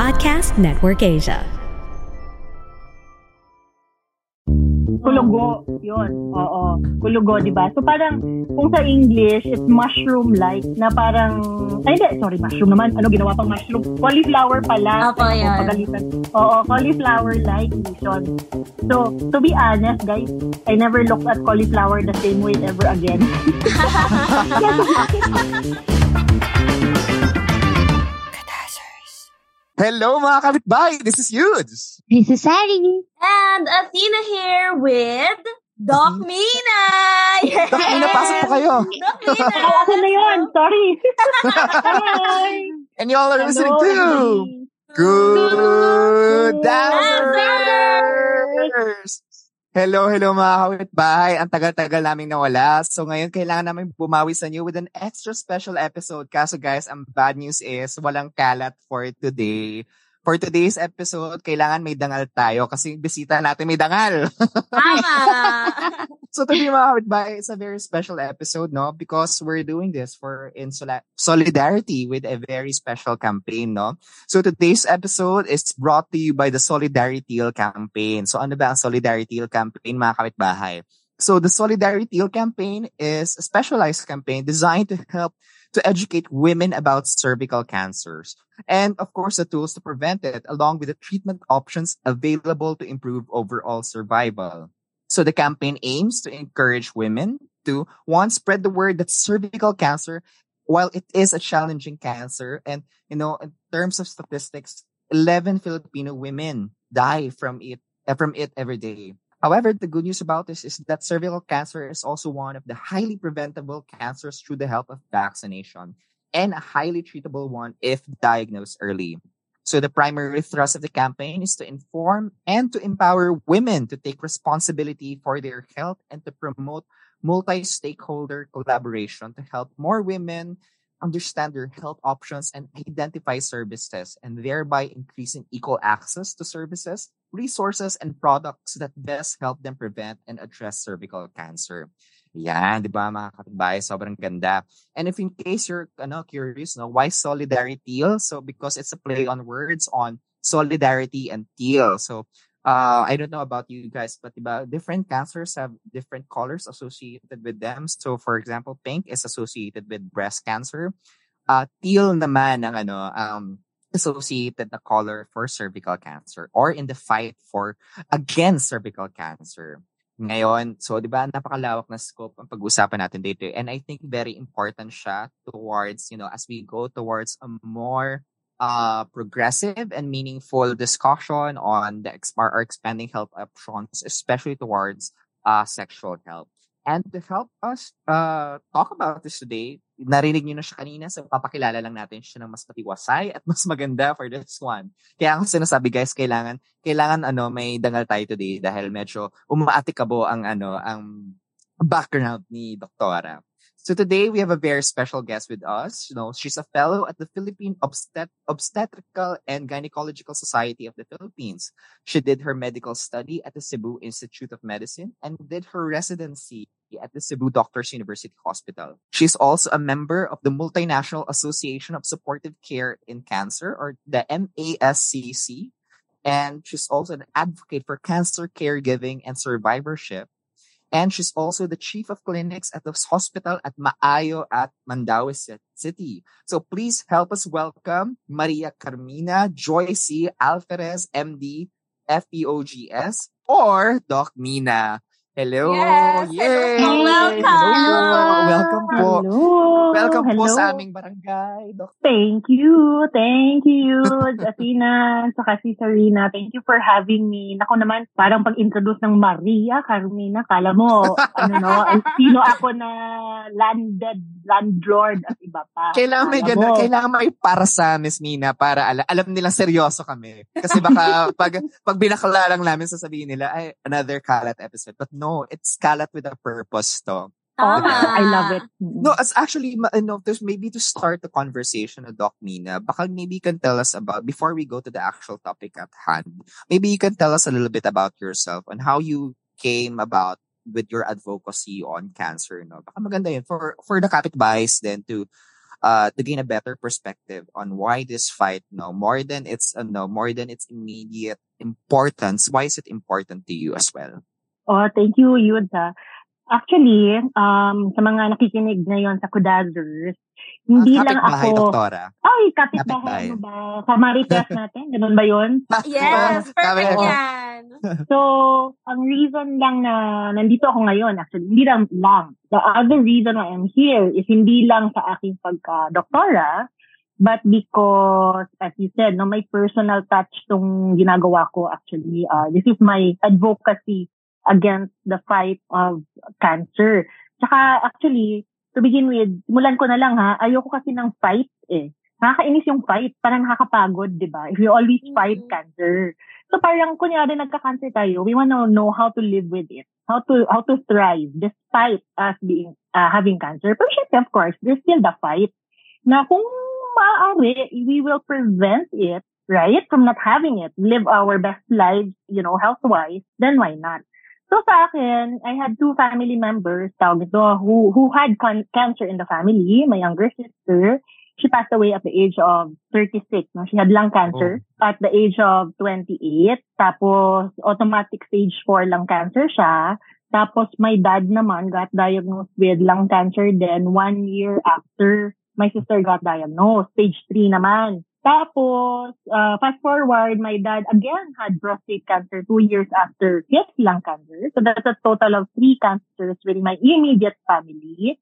Podcast Network Asia. Kulugo, yun. Oo, kulugo, di ba? So parang, kung sa English, it's mushroom-like, na parang, ay hindi, sorry, mushroom naman. Ano ginawa pang mushroom? Cauliflower pala. Opo, yan. Pagalitan. Oo, cauliflower-like vision. So, to be honest, guys, I never looked at cauliflower the same way ever again. Hello mga kapitbahay! This is Yudes! This is Sari. And Athena here with Doc Mina! Yes! Doc Mina, pasok po kayo. Doc Mina! Ako na yun. Sorry. Hi. And you all are listening to Hello. Good Dancers! Hello, hello mga kapitbahay. Ang tagal-tagal naming nawala. So ngayon, kailangan namin bumawi sa inyo with an extra special episode. Kaso guys, ang bad news is walang kalat for today. For today's episode, kailangan may dangal tayo kasi bisita natin may dangal. Tama! So today mga kapitbahay, it's a very special episode, no? Because we're doing this for in sola- solidarity with a very special campaign, no? So today's episode is brought to you by the Solidarity campaign. So ano ba ang Solidarity campaign, mga kapitbahay? So the Solidarity campaign is a specialized campaign designed to help to educate women about cervical cancers. And of course, the tools to prevent it, along with the treatment options available to improve overall survival. So the campaign aims to encourage women to one, spread the word that cervical cancer, while it is a challenging cancer, and you know, in terms of statistics, 11 Filipino women die from it, uh, from it every day. However, the good news about this is that cervical cancer is also one of the highly preventable cancers through the help of vaccination and a highly treatable one if diagnosed early. So the primary thrust of the campaign is to inform and to empower women to take responsibility for their health and to promote multi-stakeholder collaboration to help more women understand their health options and identify services and thereby increasing equal access to services, resources, and products that best help them prevent and address cervical cancer. Yan, di ba mga kapitbahay? Sobrang ganda. And if in case you're ano, curious, no, why solidarity? Teal? So because it's a play on words on solidarity and teal. So uh, I don't know about you guys, but diba, different cancers have different colors associated with them. So for example, pink is associated with breast cancer. Uh, teal naman ang ano, um, associated na color for cervical cancer or in the fight for against cervical cancer. Ngayon, so 'di ba napakalawak na scope ang pag-usapan natin dito and I think very important siya towards, you know, as we go towards a more uh progressive and meaningful discussion on the or expanding health options, especially towards uh sexual health. And to help us uh talk about this today, narinig niyo na siya kanina, so papakilala lang natin siya ng mas matiwasay at mas maganda for this one. Kaya ang sinasabi guys, kailangan kailangan ano may dangal tayo today dahil medyo umaatikabo ang ano ang background ni Doktora. So today we have a very special guest with us. You know, she's a fellow at the Philippine Obstet- Obstetrical and Gynecological Society of the Philippines. She did her medical study at the Cebu Institute of Medicine and did her residency at the Cebu Doctors University Hospital. She's also a member of the Multinational Association of Supportive Care in Cancer or the MASCC. And she's also an advocate for cancer caregiving and survivorship. And she's also the chief of clinics at the hospital at Maayo at Mandaue City. So please help us welcome Maria Carmina Joyce Alferez, MD, FPOGS, or Doc Mina. Hello. Yes, Yay. hello. Welcome. Hello. Welcome po. Hello. Welcome po Hello. sa aming barangay. Dok. Thank you. Thank you, Athena, saka si Sarina. Thank you for having me. Nako naman, parang pag-introduce ng Maria Carmina, kala mo, ano no, ang- sino ako na landed, landlord at iba pa. Kailangan may ganun, mo. kailangan may para sa Miss Mina para ala, alam nilang seryoso kami. Kasi baka pag, pag binakla lang namin sasabihin nila, ay, another kalat episode. But no, it's kalat with a purpose to. Oh, I love it. No, as actually, ma- no, there's maybe to start the conversation, Doc Mina, baka maybe you can tell us about, before we go to the actual topic at hand, maybe you can tell us a little bit about yourself and how you came about with your advocacy on cancer, no? Baka maganda yun for, for the kapitbahays then to, uh, to gain a better perspective on why this fight, no, more than its, uh, no, more than its immediate importance, why is it important to you as well? Oh, thank you, Yuda. Actually, um, sa mga nakikinig ngayon sa Kudazzers, hindi Ah, lang kapitbahay, ako... doktora. Ay, kapitbahay Kapitbahay. ano ba? Sa Marites natin, ganun ba yun? Yes, perfect yan. So, ang reason lang na nandito ako ngayon, actually, hindi lang lang. The other reason why I'm here is hindi lang sa aking pagka-doktora, but because, as you said, no, may personal touch tong ginagawa ko actually. Uh, this is my advocacy against the fight of cancer. Tsaka, actually, to begin with, simulan ko na lang ha, ayoko kasi ng fight eh. Nakakainis yung fight, parang nakakapagod, di ba? If you always fight Mhm. cancer. So parang kunyari nagka-cancer tayo, we want to know how to live with it, how to how to thrive despite us being uh, having cancer. Pero syempre, of course, there's still the fight na kung maaari, we will prevent it, right, from not having it, live our best lives, you know, health-wise, then why not? So sa akin, I had two family members, tawag ito, who, who had con- cancer in the family. My younger sister, she passed away at the age of 36. No? She had lung cancer at the age of 28. Tapos, automatic stage 4 lung cancer siya. Tapos, my dad naman got diagnosed with lung cancer then one year after my sister got diagnosed. Stage 3 naman. Tapos, uh, fast forward, my dad again had prostate cancer two years after his lung cancer. So that's a total of three cancers within my immediate family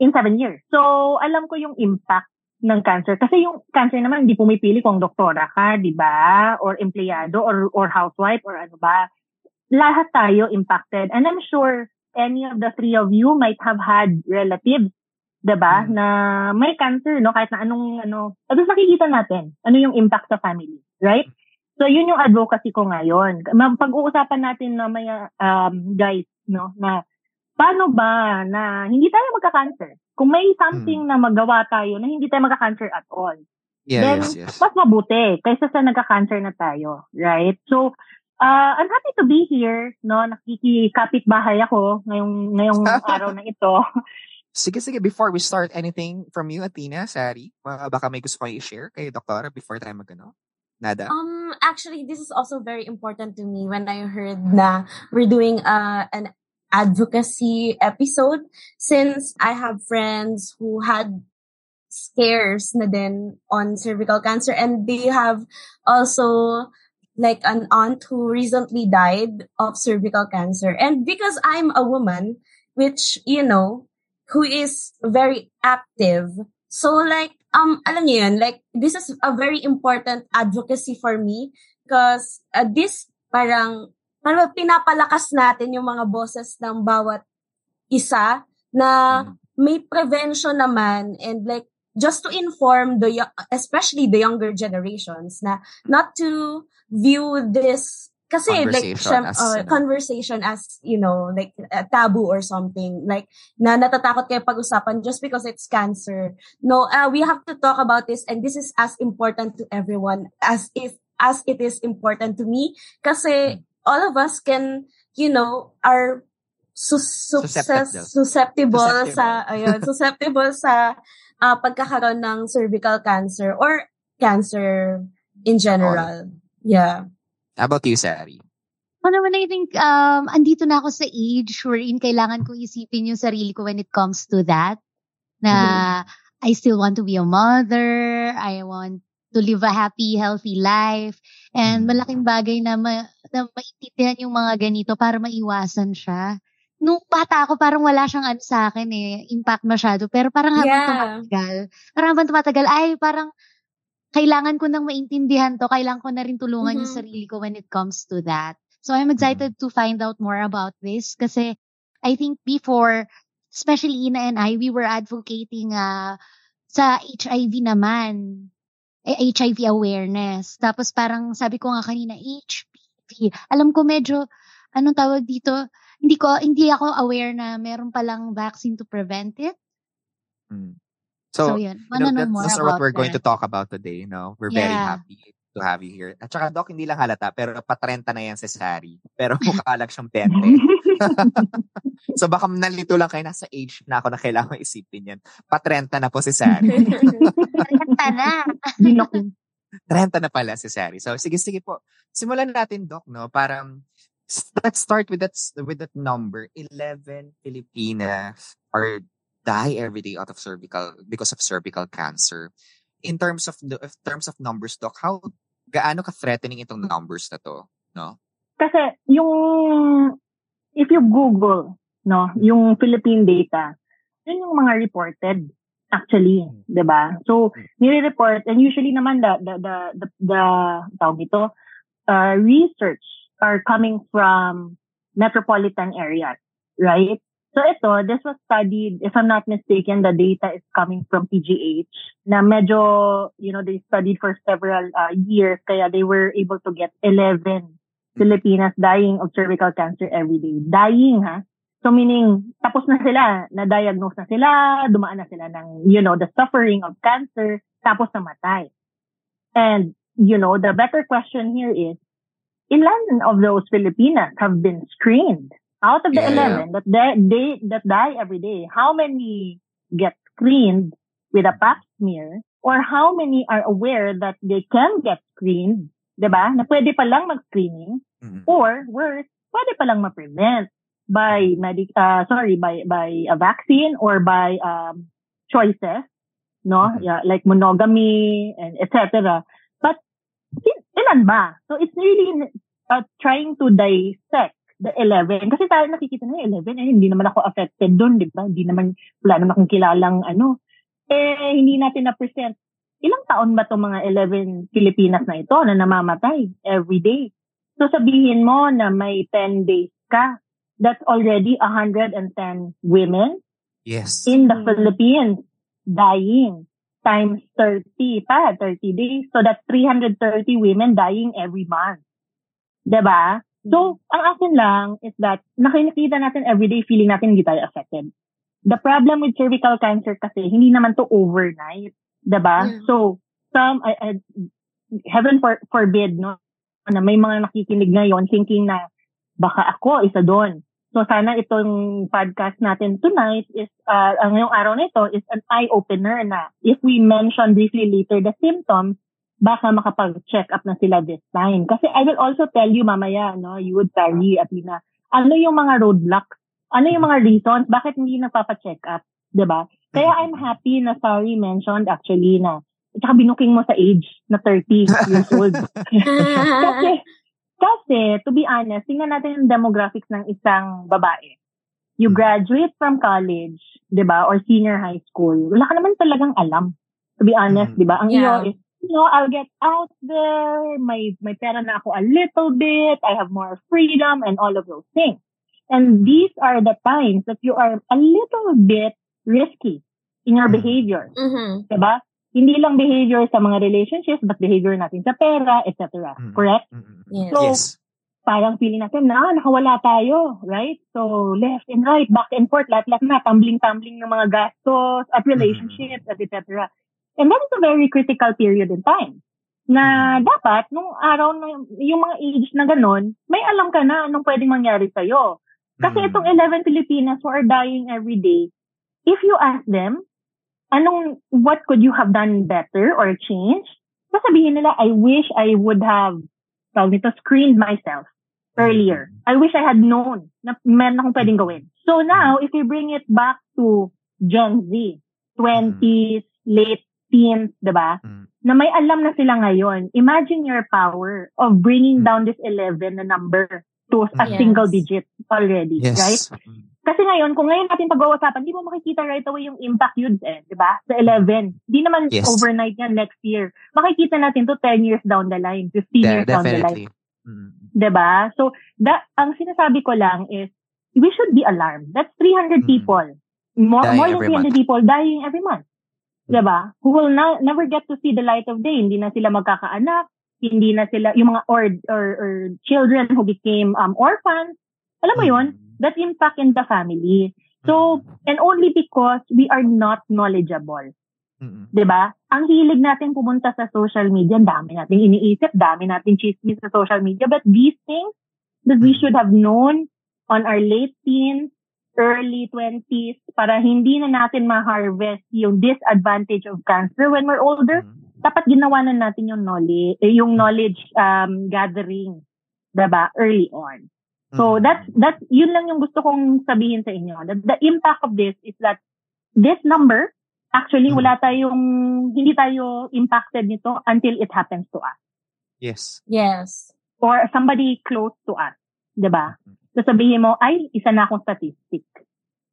in seven years. So, alam ko yung impact ng cancer. Kasi yung cancer naman, hindi pumipili kung doktora ka, di ba? Or empleyado, or, or housewife, or ano ba. Lahat tayo impacted. And I'm sure any of the three of you might have had relatives, di ba? Mm. Na may cancer, no? Kahit na anong, ano. At least nakikita natin, ano yung impact sa family, right? So, yun yung advocacy ko ngayon. Pag-uusapan natin na may, um, guys, no, na paano ba na hindi tayo magka-cancer? Kung may something na magawa tayo na hindi tayo magka-cancer at all, Yeah, Then, yes, yes. mas mabuti kaysa sa nagka-cancer na tayo, right? So, uh, I'm happy to be here, no? Nakikikapit bahay ako ngayong, ngayong araw na ito. Sige, sige. Before we start, anything from you, Athena, Sari? Uh, baka may gusto kayo i-share kay Doktora before tayo magano? Nada? Um, actually, this is also very important to me when I heard na we're doing uh, an advocacy episode since I have friends who had scares na din on cervical cancer and they have also like an aunt who recently died of cervical cancer. And because I'm a woman, which, you know, who is very active, so like, um, alam niyo yun, like, this is a very important advocacy for me because uh, this parang, parang pinapalakas natin yung mga boses ng bawat isa na may prevention naman and like just to inform the especially the younger generations na not to view this kasi like Conversation syem- as, uh, conversation as you know like a taboo or something like na natatakot kayo pag-usapan just because it's cancer. No uh, we have to talk about this and this is as important to everyone as if as it is important to me. Kasi all of us can you know are sus- sus- Susceptible. susceptible. sa ayun susceptible sa uh, pagkakaroon ng cervical cancer or cancer in general. Yeah How about you, Sari? Ako naman, I think, um, andito na ako sa age wherein kailangan ko isipin yung sarili ko when it comes to that. Na I still want to be a mother. I want to live a happy, healthy life. And Mm. malaking bagay na, ma, na maintindihan yung mga ganito para maiwasan siya. nung bata ako, parang wala siyang ano sa akin eh, impact masyado. Pero parang habang Yeah. tumatagal, parang habang tumatagal, ay parang kailangan ko nang maintindihan to, kailangan ko na rin tulungan yung Mhm. sarili ko when it comes to that. So I'm excited to find out more about this kasi I think before, especially Ina and I, we were advocating uh, sa HIV naman, eh, HIV awareness. Tapos parang sabi ko nga kanina, HPV. Alam ko medyo, anong tawag dito, hindi ko, hindi ako aware na meron palang vaccine to prevent it. Mm. So, So, yun. you know, know that- more those are about what we're going to that. talk about today, no? We're very Yeah. happy to have you here. At saka, Doc, hindi lang halata, pero patrenta na yan si Sari. Pero mukha lang siyang 20. so, baka nalito lang kayo, nasa age na ako na kailangan isipin yan. Patrenta na po si Sari. Kanta na. Binoking. 30 na pala si Sari. So, sige, sige po. Simulan natin, Doc, no? Parang, let's start with that, with that number. 11 Filipinas are die every day out of cervical, because of cervical cancer. In terms of the, in terms of numbers, Doc, how, gaano ka-threatening itong numbers na to? No? Kasi yung, if you Google, no, yung Philippine data, yun yung mga reported actually, 'di ba? So, nire-report and usually naman the the the the, the tawag ito, uh, research are coming from metropolitan areas, right? So ito, this was studied, if I'm not mistaken, the data is coming from PGH na medyo, you know, they studied for several uh, years kaya they were able to get 11 Filipinas dying of cervical cancer every day. Dying, ha? So meaning, tapos na sila, na-diagnose na sila, dumaan na sila ng, you know, the suffering of cancer, tapos namatay. And, you know, the better question here is, ilan of those Filipinas have been screened? Out of the Yeah. 11 that they, they that die every day, how many get screened with a pap smear? Or how many are aware that they can get screened, 'di ba? Na pwede pa lang mag-screening Mm. or worse, pwede palang ma-prevent by medic uh sorry by by a vaccine or by um choices no Mhm. yeah like monogamy and etc but il- ilan ba so it's really uh, trying to dissect the 11 kasi tayo nakikita na yung 11 eh hindi naman ako affected doon di ba hindi naman wala naman akong kilalang ano eh hindi natin na present ilang taon ba to mga 11 Pilipinas na ito na namamatay every day So sabihin mo na may 10 days ka, that's already 110 women Yes. in the. Philippines dying times 30 pa, 30 days. So that's 330 women dying every month. 'Di ba? So, ang akin lang is that nakikita natin everyday feeling natin hindi tayo affected. The problem with cervical cancer kasi hindi naman to overnight, 'di ba? Yeah. So, some I, I, heaven for, forbid no na may mga nakikinig ngayon thinking na baka ako isa doon. So sana itong podcast natin tonight is uh, ang ngayong araw na ito is an eye opener na if we mention briefly later the symptoms baka makapag-check up na sila this time. Kasi I will also tell you mamaya, no, you would carry at na ano yung mga roadblocks, ano yung mga reasons, bakit hindi napapa-check up, ba? Kaya I'm happy na Sari mentioned actually na tsaka binuking mo sa age na 30 years old. kasi, kasi, to be honest, tingnan natin yung demographics ng isang babae. You graduate from college, di ba, or senior high school, wala ka naman talagang alam. To be honest, Mhm. di ba? Ang Yeah. iyo is, you know, I'll get out there, may, may pera na ako a little bit, I have more freedom, and all of those things. And these are the times that you are a little bit risky in your Mhm. behavior. Mhm. Diba? Hindi lang behavior sa mga relationships, but behavior natin sa pera, etc. Mm. Correct? Mm. Yes. So, yes. Parang feeling natin na nakawala tayo, right? So, left and right, back and forth, lahat-lahat na, tumbling-tumbling ng mga gastos at relationships, at etc. And that is a very critical period in time. Na dapat, nung araw na, yung mga age na ganun, may alam ka na anong pwedeng mangyari sa'yo. Kasi Mm. itong 11 Filipinas who are dying every day, if you ask them, anong, what could you have done better or changed? Sasabihin nila, I wish I would have, tawag nito, screened myself earlier. I wish I had known na meron akong pwedeng gawin. So now, if you bring it back to Gen Z, 20s, late teens, di ba? Mm. Na may alam na sila ngayon. Imagine your power of bringing down this 11 na number to a Yes. single digit already, Yes. right? Kasi ngayon, kung ngayon natin pag-uusapan, di mo makikita right away yung impact yun eh, di ba? Sa 11. Di naman Yes. overnight yan next year. Makikita natin to 10 years down the line, 15 De- years down the line. definitely. Mm. 'di ba? So, that ang sinasabi ko lang is we should be alarmed. That's 300 Mm. people. More, Dying more than every 300 people dying every month. 'Di ba? Who will na, never get to see the light of day. Hindi na sila magkakaanak, hindi na sila yung mga or or, or children who became um orphans. Alam mo 'yon? That impact in the family. So, and only because we are not knowledgeable. Mm-mm. 'di ba? Ang hilig natin pumunta sa social media, dami natin iniisip, dami natin chismis sa social media, but these things that we should have known on our late teens, early 20s, para hindi na natin ma-harvest yung disadvantage of cancer when we're older, Mm. dapat ginawa na natin yung knowledge, eh, yung knowledge um, gathering, 'di ba? Early on. So Mm. that's that's yun lang yung gusto kong sabihin sa inyo. The, the impact of this is that this number actually Mm. wala tayong hindi tayo impacted nito until it happens to us Yes. Yes. or somebody close to us, 'di ba? Mm. Sasabihin mo, ay, isa na akong statistic.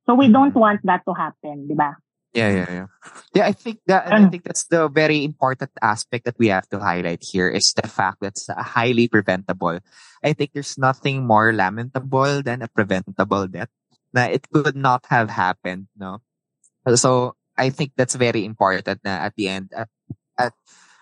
So we Mm. don't want that to happen, 'di ba? Yeah, yeah, yeah. Yeah, I think that I Ano? think that's the very important aspect that we have to highlight here is the fact that it's highly preventable. I think there's nothing more lamentable than a preventable death. Na it could not have happened, no. So I think that's very important na at the end at, at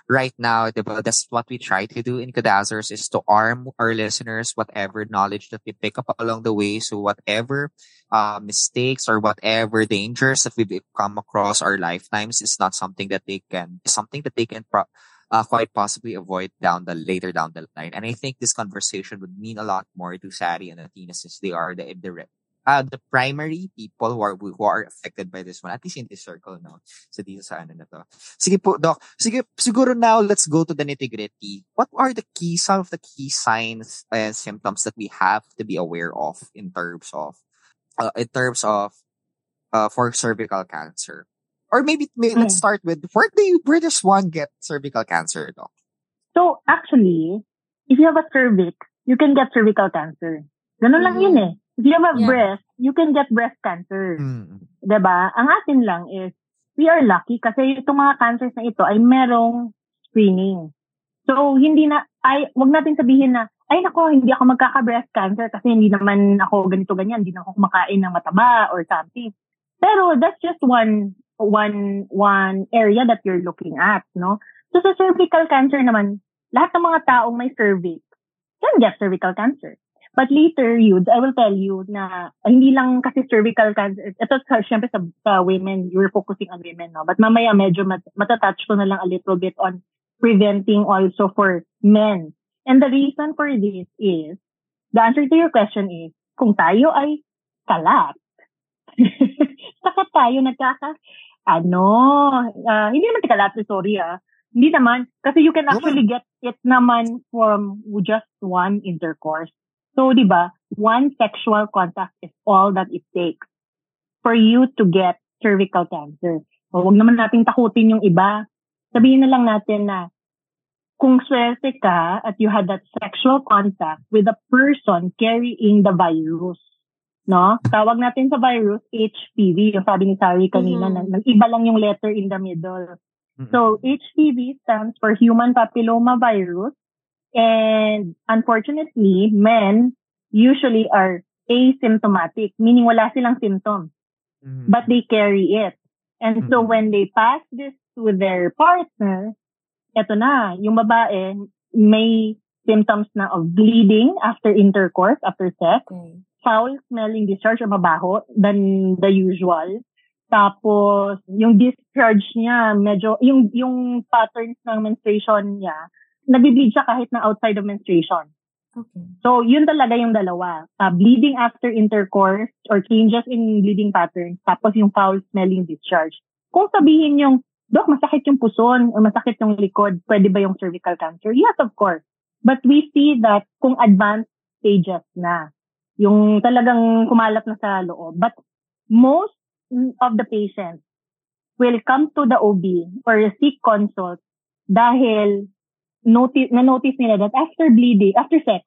right now, diba, that's what we try to do in Cadazers is to arm our listeners whatever knowledge that we pick up along the way. So whatever uh, mistakes or whatever dangers that we've come across our lifetimes is not something that they can something that they can pro- uh, quite possibly avoid down the later down the line. And I think this conversation would mean a lot more to Sari and Athena since they are the direct uh, the primary people who are who are affected by this one at least in this circle no so dito sa ano na to sige po doc sige siguro now let's go to the nitty-gritty what are the key some of the key signs and symptoms that we have to be aware of in terms of uh, in terms of uh, for cervical cancer or maybe, may let's Mm. start with where do you, where does one get cervical cancer doc So actually, if you have a cervix, you can get cervical cancer. Ganun lang Mhm. yun eh. If you have a Yeah. breast, you can get breast cancer. mm. 'Di ba? Ang atin lang is we are lucky kasi itong mga cancers na ito ay merong screening. So hindi na ay wag natin sabihin na ay nako hindi ako magkaka-breast cancer kasi hindi naman ako ganito ganyan, hindi na ako kumakain ng mataba or something. Pero that's just one one one area that you're looking at, no? So sa cervical cancer naman, lahat ng mga taong may cervix can get cervical cancer. But later, Yudes, I will tell you na ah, hindi lang kasi cervical cancer. Ito, syempre sa, sa women, you were focusing on women, no? But mamaya medyo mat, matatouch ko na lang a little bit on preventing also for men. And the reason for this is, the answer to your question is, kung tayo ay kalat, saka tayo nagkaka, ano, ah, hindi naman kalat, sorry ah, hindi naman, kasi you can actually get it naman from just one intercourse. So, di ba, one sexual contact is all that it takes for you to get cervical cancer. O, wag naman nating takutin yung iba. Sabihin na lang natin na kung swerte ka at you had that sexual contact with a person carrying the virus, no? Tawag natin sa virus HPV, yung sabi ni Sari kanina, Mhm. na nag-iba lang yung letter in the middle. Mm-mm. So HPV stands for human papilloma virus. And unfortunately, men usually are asymptomatic, meaning wala silang symptoms, Mhm. but they carry it. And so Mhm. when they pass this to their partner, eto na, yung babae may symptoms na of bleeding after intercourse, after sex, Okay. foul smelling discharge or mabaho than the usual. Tapos, yung discharge niya, medyo, yung, yung patterns ng menstruation niya, nabibleed siya kahit na outside of menstruation. Okay. So, yun talaga yung dalawa. Uh, bleeding after intercourse or changes in bleeding patterns, tapos yung foul smelling discharge. Kung sabihin yung, Dok, masakit yung puson o masakit yung likod, pwede ba yung cervical cancer? Yes, of course. But we see that kung advanced stages na, yung talagang kumalat na sa loob. But most of the patients will come to the OB or seek consult dahil notice, na-notice nila that after bleeding, after sex,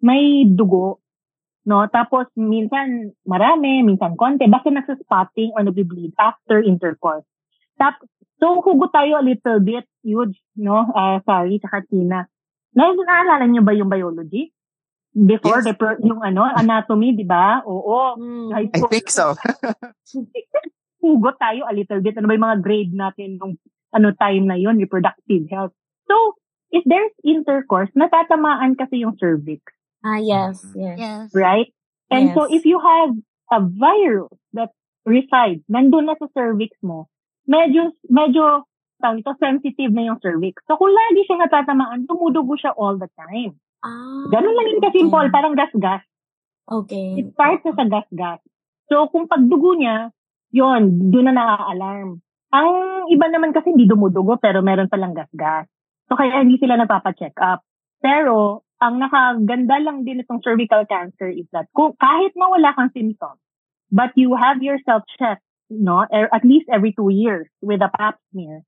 may dugo. No? Tapos, minsan marami, minsan konti. Basta nagsa-spotting or nag-bleed after intercourse. Tapos, so, hugot tayo a little bit, huge, no? Uh, sorry, tsaka Tina. Na, naalala niyo ba yung biology? Before, Yes. the per- yung ano, anatomy, di ba? Oo. Mm. I think so. hugot tayo a little bit. Ano ba yung mga grade natin nung ano time na yun, reproductive health. So, if there's intercourse, natatamaan kasi yung cervix, Ah, yes, yes. Yes. right? And so, Yes. if you have a virus that resides, nandun na sa cervix mo, medyo, medyo, tawag ito, sensitive na yung cervix. So, kung lagi siya natatamaan, dumudugo siya all the time. Ah, Ganun lang yun kasimple, okay. parang gas-gas. Okay. It starts na sa gas-gas. So, kung pagdugo niya, yon doon na naa-alarm. Ang iba naman kasi hindi dumudugo pero meron palang gas-gas. So, kaya hindi sila nagpapa-check up. Pero, ang nakaganda lang din itong cervical cancer is that kung kahit na wala kang symptoms, but you have yourself checked, no, er, at least every two years with a pap smear,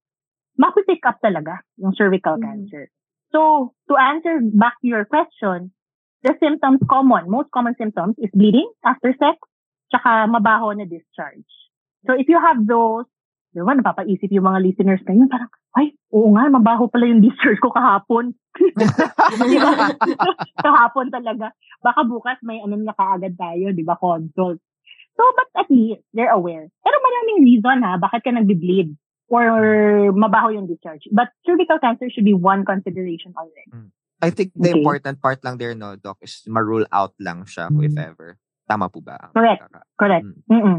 mapipick up talaga yung cervical Mhm. cancer. So, to answer back to your question, the symptoms common, most common symptoms is bleeding after sex, tsaka mabaho na discharge. So if you have those, di ba, napapaisip yung mga listeners ngayon, parang, ay, oo nga, mabaho pala yung discharge ko kahapon. Di ba? kahapon talaga. Baka bukas may ano na kaagad tayo, di ba, consult. So, but at least, they're aware. Pero maraming reason ha, bakit ka nagbe-bleed or mabaho yung discharge. But cervical cancer should be one consideration already. I think the Okay. important part lang there, no, Doc, is ma-rule out lang siya if Mm. ever. Tama po ba? Correct. Correct. Mm. Mm-mm.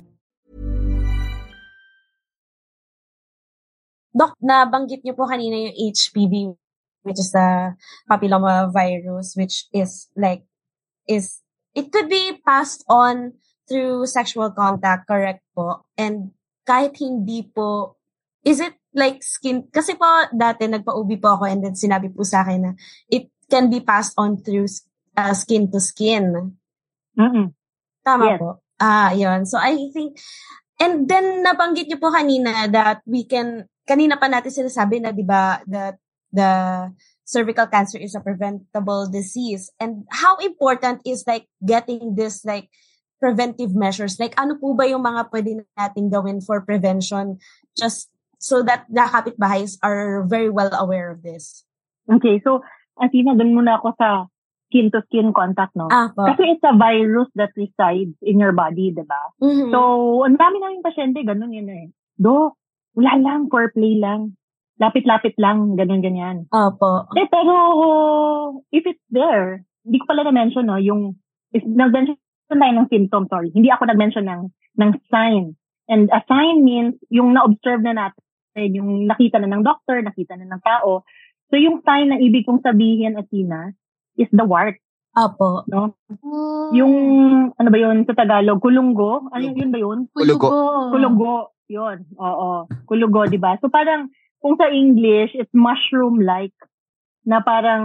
Dok, nabanggit niyo po kanina yung HPV, which is the papilloma virus, which is like, is, it could be passed on through sexual contact, correct po? And kahit hindi po, is it like skin, kasi po dati nagpa-ubi po ako and then sinabi po sa akin na it can be passed on through uh, skin to skin. Mm-mm. Tama Yes. po. Ah, yun. So I think, and then nabanggit niyo po kanina that we can, kanina pa natin sinasabi na, di ba, that the cervical cancer is a preventable disease. And how important is like getting this like preventive measures? Like ano po ba yung mga pwede nating gawin for prevention just so that the kapitbahays are very well aware of this? Okay, so, Athena, dun muna ako sa skin-to-skin contact, no? Ah, po. Kasi it's a virus that resides in your body, di ba? Mhm. So, ang dami namin pasyente, ganun yun eh. Do, wala lang, foreplay lang. Lapit-lapit lang, ganun-ganyan. Opo. Eh, pero, if it's there, hindi ko pala na-mention, no, yung, is, nag-mention tayo ng symptom, sorry. Hindi ako nag-mention ng, ng sign. And a sign means, yung na-observe na natin, yung nakita na ng doctor, nakita na ng tao. So, yung sign na ibig kong sabihin, Athena, is the wart, Opo. no? Oh, Yung, ano ba yun sa Tagalog? Kulunggo? Ano yun, yun ba yun? Kulugo. Kulugo. Yun. Oo. Kulugo, di ba? So parang, kung sa English, it's mushroom-like na parang,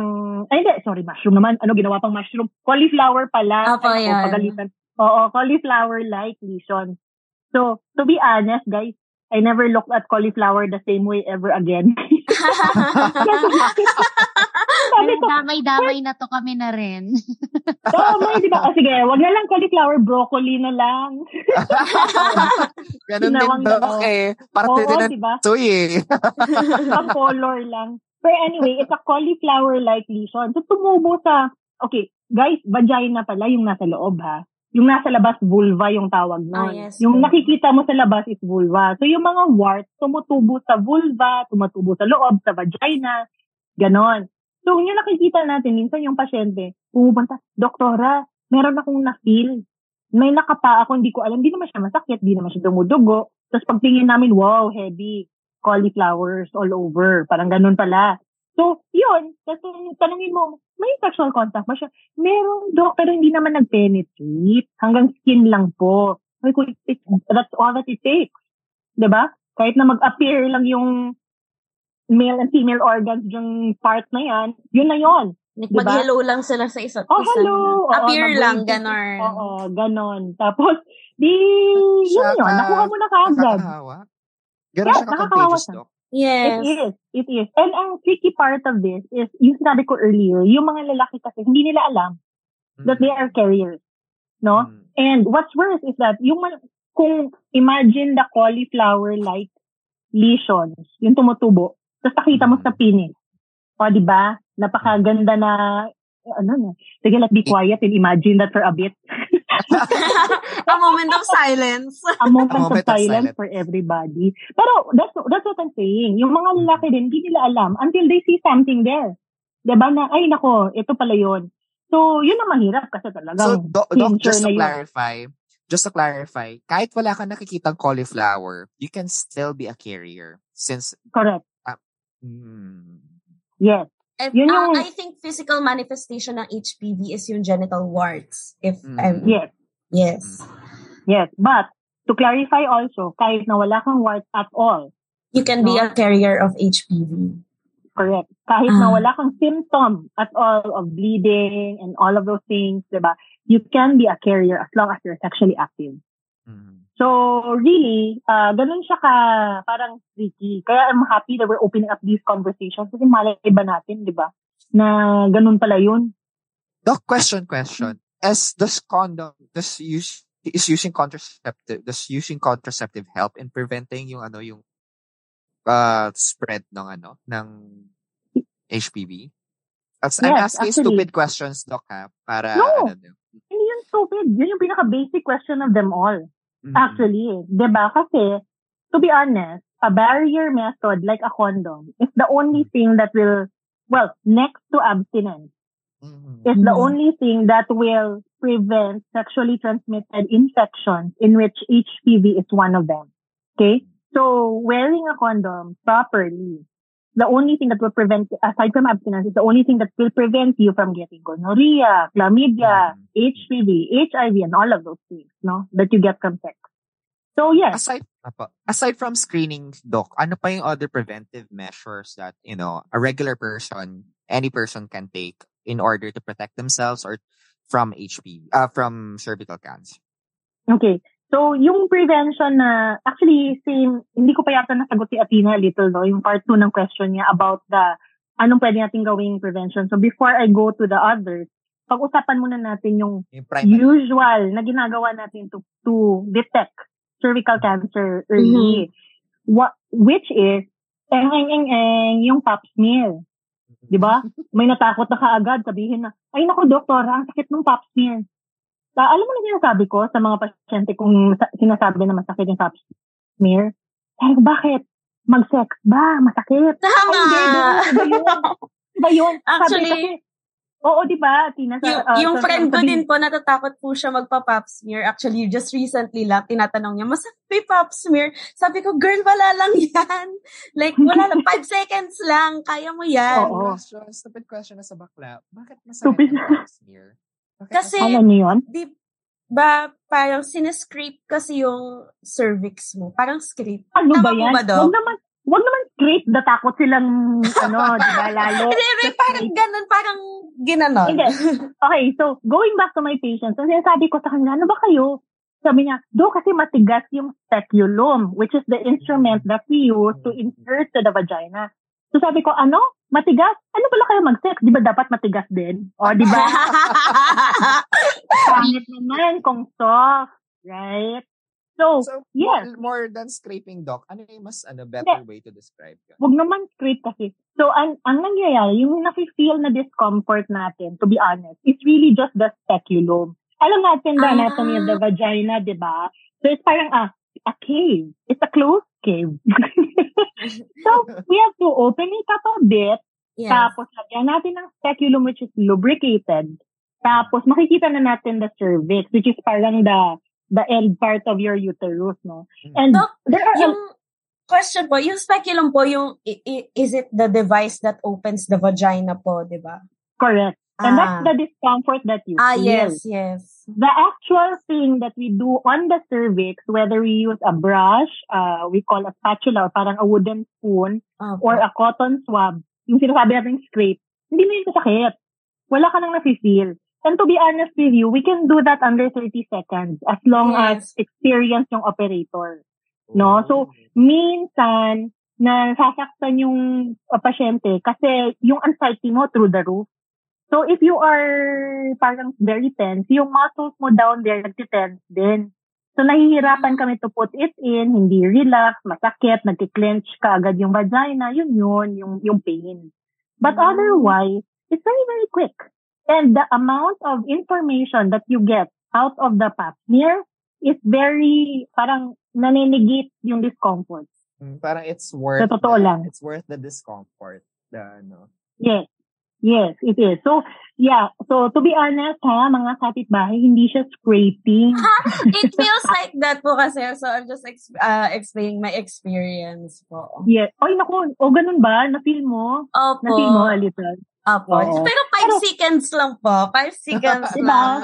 ay hindi, sorry, mushroom naman. Ano, ginawa pang mushroom? Cauliflower pala. Ay, yan. pagalitan. Oo, cauliflower-like lesion. So, to be honest, guys, I never looked at cauliflower the same way ever again. Sabi ko, Damay-damay na to kami na rin. Oo, may, di ba? O sige, wag na lang cauliflower, broccoli na lang. Ganun din, Doc, eh. Parte Oo, din ng di ba? soy, eh. Color lang. But anyway, it's a cauliflower-like lesion. So, tumubo sa, okay, guys, vagina pala yung nasa loob ha. Yung nasa labas, vulva yung tawag nun. Ah, yes. Yung nakikita mo sa labas is vulva. So, yung mga warts, tumutubo sa vulva, tumutubo sa loob, sa vagina, ganon. So, yung nakikita natin, minsan yung pasyente, pumupunta, Doktora, meron akong na-feel. May nakapa ako, hindi ko alam, hindi naman siya masakit, hindi naman siya dumudugo. Tapos pagtingin namin, wow, heavy, cauliflowers all over. Parang ganun pala. So, yun. Kasi tanongin mo, may sexual contact ba siya? Meron, doc, pero hindi naman nag-penetrate. Hanggang skin lang po. It, that's all that it takes. ba? Kahit na mag-appear lang yung male and female organs yung part na yan, yun na yun. Diba? mag-hello lang sila sa isa't Oh, isa. hello! Oo, Appear lang, ganon. Oo, ganon. Tapos, di, yun Siya yun, nakuha mo na kaagad. Nakakahawa. Siya siya. Doc. Yes. It is. It is. And ang tricky part of this is, yung sinabi ko earlier, yung mga lalaki kasi, hindi nila alam that they are carriers. No? Mm. And what's worse is that, yung mal- kung imagine the cauliflower-like lesions, yung tumutubo, tapos nakita mo Mm. sa penis. O, di ba? Napakaganda na, ano na, sige, let's be quiet and imagine that for a bit. A moment of silence. a moment, A moment of, of silence silence. for everybody. Pero that's that's what I'm saying. Yung mga lalaki din, hindi nila alam until they see something there. 'Di ba na, ay nako, ito pala yon. So, yun ang mahirap kasi So, talagang Doc, just to yun. clarify, just to clarify, kahit wala kang nakikitang cauliflower, you can still be a carrier. Since, Correct. Mm, Yes. And, Yun uh, yung- I think physical manifestation ng HPV is yung genital warts. If Mm. I'm, Yes. yes. Yes. But, to clarify also, kahit na wala kang warts at all, You can be a carrier of HPV. correct. Kahit na Ah. wala kang symptom at all of bleeding and all of those things, 'di ba? You can be a carrier as long as you're sexually active. mm. So, really, uh, ganun siya ka, parang tricky. Kaya I'm happy that we're opening up these conversations kasi malay ba natin, di ba? Na ganun pala yun. Doc, question, question. As does condom, does use, is using contraceptive, does using contraceptive help in preventing yung ano, yung uh, spread ng ano, ng HPV? As, I'm Yes, asking actually. stupid questions, Doc, ha? Para, No. ano, Hindi yun stupid. Yun yung pinaka-basic question of them all. Mm, Actually, di ba? Kasi, to be honest, a barrier method like a condom is the only thing that will, well, next to abstinence, mm, is the Mhm. only thing that will prevent sexually transmitted infections in which HPV is one of them. Okay? So wearing a condom properly, the only thing that will prevent, aside from abstinence, is the only thing that will prevent you from getting gonorrhea, chlamydia, Mhm. HPV, HIV, and all of those things, no? That you get from sex. So yes, Aside, aside from screening, Doc, ano pa yung other preventive measures that, you know, a regular person, any person can take in order to protect themselves or from HPV, uh, from cervical cancer? Okay. So, yung prevention na, actually, same, hindi ko pa yata nasagot si Athena a little, no? Yung part 2 ng question niya about the, anong pwede natin gawing prevention. So, before I go to the others, pag-usapan muna natin yung Yung primary. usual na ginagawa natin to, to detect cervical cancer early. What, which is, eng, eng, eng, eng, yung pap smear. Di ba? May natakot na kaagad, sabihin na, ay naku, doktora, ang sakit ng pap smear. Ta, alam mo na sinasabi ko sa mga pasyente kung sa- sinasabi na masakit yung pap smear? Sabi ko, bakit? Mag-sex ba? Masakit? Tama! Ay, hindi, iba yun. Iba yun. Sabi Actually, kasi, oo, di ba, Tina? Sa, yung, ah, yung sa- friend ko sabi- din po, natatakot po siya magpa-pap smear. Actually, just recently lang, tinatanong niya, masakit ba yung pap smear? Sabi ko, girl, wala lang yan. Like, wala lang, five seconds lang. Kaya mo yan. Oo. Question, stupid question na sa bakla. Bakit masakit Stupid. pap smear? Kasi- niyo yun? Di ba, parang sinescrape kasi yung cervix mo. Parang scrape. Ano Tama ba yan? ba, Doc? Wag naman, wag naman straight natakot silang, ano, di ba, lalo. Hindi, hindi, parang ganun, parang ginanon. Hindi. Okay, so, going back to my patients, ang sinasabi ko sa kanila, ano ba kayo? Sabi niya, do kasi matigas yung speculum, which is the instrument that we use to insert to the vagina. So sabi ko, ano? Matigas? Ano pala kayo mag-sex? Di ba dapat matigas din? O, di ba? Pangit naman kung soft, right? So, So, yes. more, more than scraping, Doc, ano yung mas ano, better way to describe yun? Huwag naman straight kasi. So, ang, ang nangyayari, yung nafe-feel na discomfort natin, to be honest, is really just the speculum. Alam natin the Ah. anatomy of the vagina, di ba? So, it's parang, ah, a cave. It's a closed cave. so, we have to open it up a bit, Yes. tapos lagyan natin ng speculum which is lubricated. Tapos, makikita na natin the cervix, which is parang the the end part of your uterus, no? And Doc, there are Yung question po, yung speculum po, yung, i- i- is it the device that opens the vagina po, di ba? correct. And Ah. that's the discomfort that you Ah, feel. yes, yes. The actual thing that we do on the cervix, whether we use a brush, uh, we call a spatula, or parang a wooden spoon, Opo. or a cotton swab, yung sinasabi natin scrape, hindi mo yung sakit. Wala ka nang nafe-feel. And to be honest with you, we can do that under 30 seconds as long as Yes. experienced yung operator. No? So, minsan, nasasaktan yung uh, pasyente kasi yung anxiety mo through the roof. So, if you are parang very tense, yung muscles mo down there nagtitense din. So, nahihirapan kami to put it in, hindi relax, masakit, nagki-clench ka agad yung vagina, yun yun, yung, yung pain. But Mm. otherwise, it's very, very quick. And the amount of information that you get out of the pap smear is very, parang naninigit yung discomfort. Mm, Parang it's worth Sa totoo the, lang. It's worth the discomfort. The, ano. Yes. Yes, it is. So, yeah. So, to be honest, ha, mga kapitbahay, hindi siya scraping. It feels like that po kasi. So, I'm just ex- uh, explaining my experience po. yes. Ay, naku. O, ganun ba? Na-feel mo? Opo. Na-feel mo a little? Opo. Oo. Pero 5 seconds lang po. 5 seconds Diba? lang.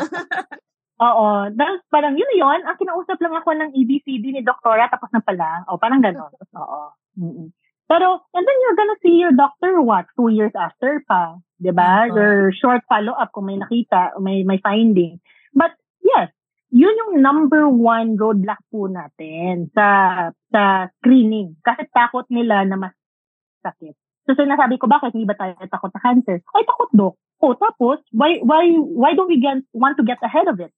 Oo. Tapos parang yun yun. Ang kinausap lang ako ng EBCD ni Doktora, tapos na pala. O, parang gano'n. Oo. Mm-mm. Pero, and then you're gonna see your doctor what? Two years after pa. 'Di ba? Opo. Your short follow-up kung may nakita, may, may finding. But, yes, yun yung number one roadblock po natin sa sa screening. Kasi takot nila na mas sakit. So, sinasabi ko, bakit hindi ba tayo takot sa cancer? Ay, takot, Dok. O, tapos, why, why, why don't we get, want to get ahead of it?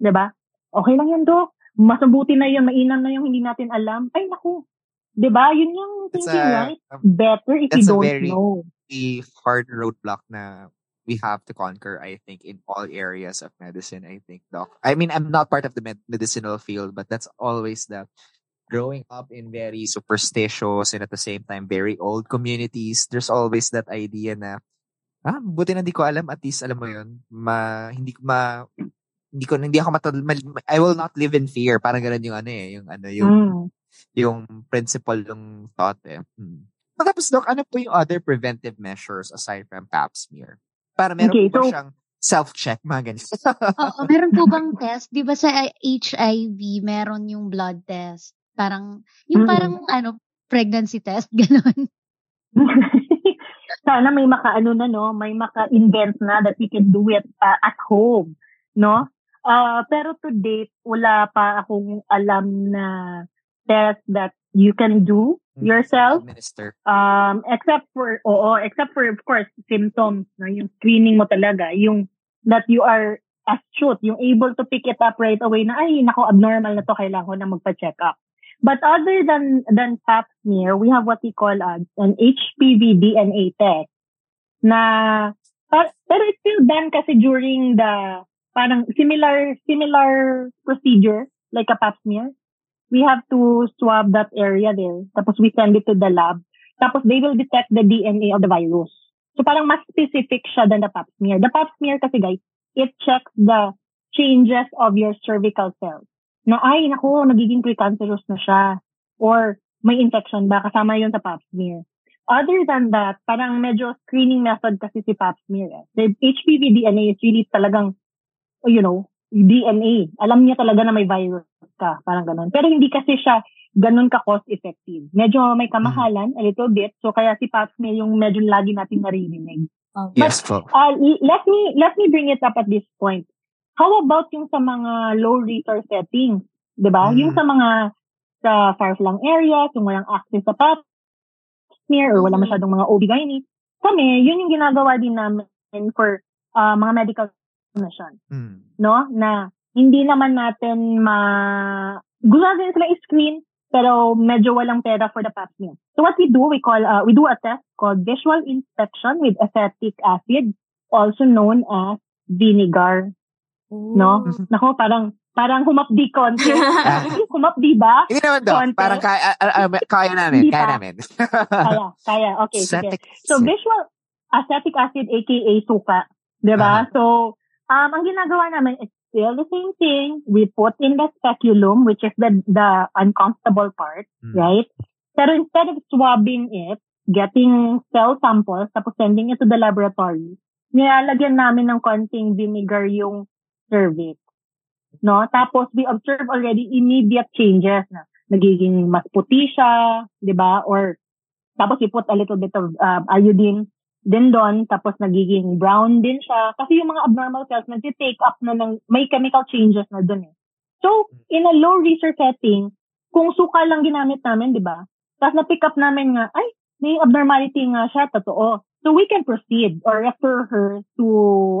'Di ba? Okay lang yan, Dok. Mas mabuti na yun, mainam na yung hindi natin alam. Ay, naku. 'Di ba? Yun yung thinking, a- right? Better if you don't very- know. A hard roadblock na we have to conquer, I think, in all areas of medicine, I think, Doc. I mean, I'm not part of the med- medicinal field, but that's always the growing up in very superstitious and at the same time very old communities, there's always that idea na, ah, buti na hindi ko alam, at least alam mo yun, ma, hindi ma, hindi ko, hindi ako matad, ma- I will not live in fear. Parang ganun yung ano eh, yung ano, yung, Mm. yung principle ng thought eh. Hmm. Tapos, Doc, ano po yung other preventive measures aside from pap smear? Para meron Okay, po so- siyang self-check, mga ganyan? Oo, meron po bang test? Di ba sa HIV, meron yung blood test? Parang, yung Mm. parang, ano, pregnancy test, gano'n. Sana may maka-ano na, no? May maka-invent na that we can do it uh, at home, no? Uh, pero to date, wala pa akong alam na test that you can do yourself. Minister. Um, except for, oo, except for, of course, symptoms, no? yung screening mo talaga, yung that you are astute, yung able to pick it up right away na, ay, nako, abnormal na to, kailangan ko na magpa-check up. But other than, than pap smear, we have what we call uh, an HPV DNA test na, pa- pero it's still done kasi during the, parang similar, similar procedure, like a pap smear we have to swab that area there. Tapos we send it to the lab. Tapos they will detect the DNA of the virus. So parang mas specific siya than the pap smear. The pap smear kasi guys, it checks the changes of your cervical cells. Na ay, naku, nagiging precancerous na siya. Or may infection ba? Kasama yun sa pap smear. Other than that, parang medyo screening method kasi si pap smear. Eh. The HPV DNA is really talagang, you know, DNA. Alam niya talaga na may virus ka. Parang ganun. Pero hindi kasi siya ganun ka cost effective. Medyo may kamahalan, a little bit. So kaya si pap smear yung medyo lagi natin naririnig. Okay. Yes po. Uh, let me let me bring it up at this point. How about yung sa mga low resource settings? 'Di ba? Mm. Yung sa mga sa far-flung areas, yung walang access sa pap smear or wala Mm. masyadong mga OB-GYN. Kami, yun yung ginagawa din namin for uh, mga medical mission Hmm. no? Na hindi naman natin ma gusto natin sila i-screen, pero medyo walang pera for the pap smear. So what we do, we call, uh, we do a test called visual inspection with acetic acid, also known as vinegar. No? Nako, parang, parang humapdi konti. humapdi ba? Hindi naman. Konti. Parang kaya, ah, ah, kaya namin. Kaya namin. Kaya, kaya. Okay, sige. Acetic So visual acetic acid aka suka, 'di ba? So um ang ginagawa namin is still the same thing. We put in the speculum which is the the uncomfortable part, Hmm. right? Pero instead of swabbing it, getting cell samples tapos sending it to the laboratory, nilalagyan namin ng konting vinegar yung cervix. No? Tapos we observe already immediate changes na nagiging mas puti siya, 'di ba? Or tapos we put a little bit of uh, iodine din doon, tapos nagiging brown din siya. Kasi yung mga abnormal cells, nag-take up na ng, may chemical changes na doon eh. So, in a low research setting, kung suka lang ginamit namin, di ba? Tapos na-pick up namin nga, ay, may abnormality nga siya, totoo. So, we can proceed or refer her to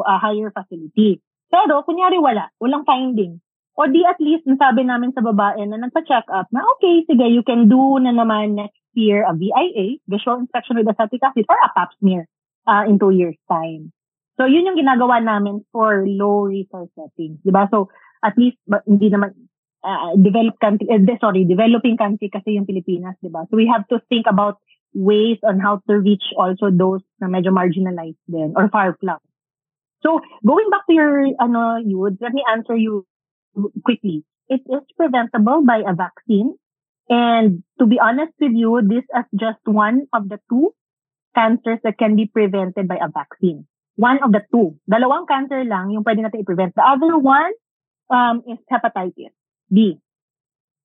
a higher facility. Pero, kunyari wala, walang finding. O di at least, nasabi namin sa babae na nagpa-check up na, okay, sige, you can do na naman next year a VIA, visual inspection with acetic acid, or a pap smear uh, in two years' time. So, yun yung ginagawa namin for low resource settings. Di ba? So, at least, hindi naman, uh, developed country, eh, sorry, developing country kasi yung Pilipinas, di ba? So, we have to think about ways on how to reach also those na medyo marginalized din or far flung. So, going back to your, ano, Yud, let me answer you quickly. It is preventable by a vaccine. And to be honest with you, this is just one of the two cancers that can be prevented by a vaccine. One of the two. Dalawang cancer lang yung pwede natin i-prevent. The other one um, is hepatitis B.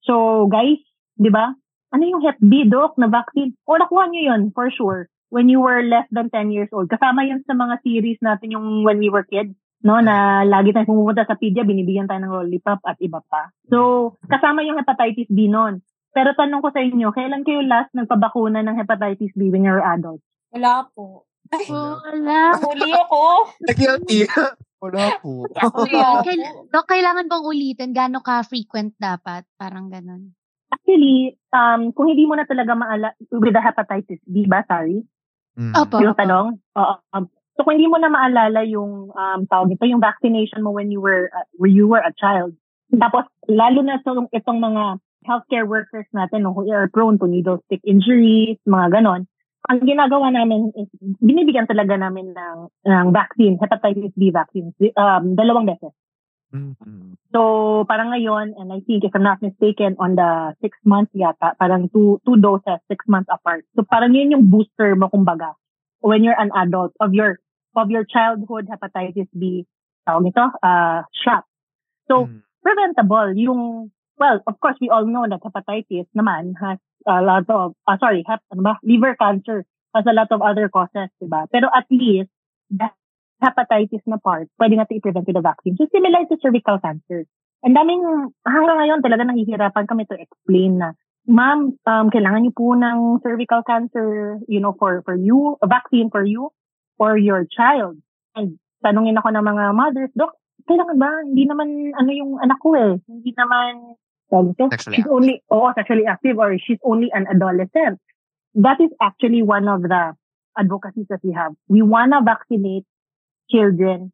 So, guys, di ba? Ano yung Hep B, Doc, na vaccine? O, nakuha nyo yun, for sure. When you were less than 10 years old. Kasama yan sa mga series natin yung when we were kids. No, na lagi tayong pumunta sa pedia, binibigyan tayo ng lollipop at iba pa. So, kasama yung hepatitis B nun. Pero tanong ko sa inyo, kailan kayo last nagpabakuna ng hepatitis B when you're adult? Wala po. Wala. Huli ako. Guilty. Wala po. Kail- Dok, kailangan bang ulitin? Gano'n ka-frequent dapat? Parang ganun. Actually, um, kung hindi mo na talaga maala, with the hepatitis B ba, sorry? Mm. Opo. yung tanong? Oo. Um, so kung hindi mo na maalala yung um, tawag ito, yung vaccination mo when you were uh, when you were a child. Tapos lalo na sa itong mga healthcare workers natin no, who are prone to needle stick injuries, mga ganon. Ang ginagawa namin is binibigyan talaga namin ng ng vaccine, hepatitis B vaccine, um, dalawang beses. Mm. So, parang ngayon, and I think if I'm not mistaken, on the six months yata, parang two, two doses, six months apart. So, parang yun yung booster mo, kumbaga, when you're an adult of your, of your childhood hepatitis B, tawag nito, uh, shot. So, Mm. preventable. Yung, well, of course, we all know that hepatitis naman has a lot of, uh, sorry, hep, ano ba? liver cancer has a lot of other causes, diba? Pero at least, the hepatitis na part, pwede natin i-prevent with the vaccine. So, similar to cervical cancer. Ang daming, hanggang ngayon talaga nahihirapan kami to explain na, ma'am, um, kailangan niyo po ng cervical cancer, you know, for, for you, a vaccine for you or your child. And tanungin ako ng mga mothers, Dok, kailangan ba? Hindi naman, ano yung anak ko eh. Hindi naman, sabi ko, Sexually she's only, oo, sexually active or she's only an adolescent. That is actually one of the advocacies that we have. We wanna vaccinate children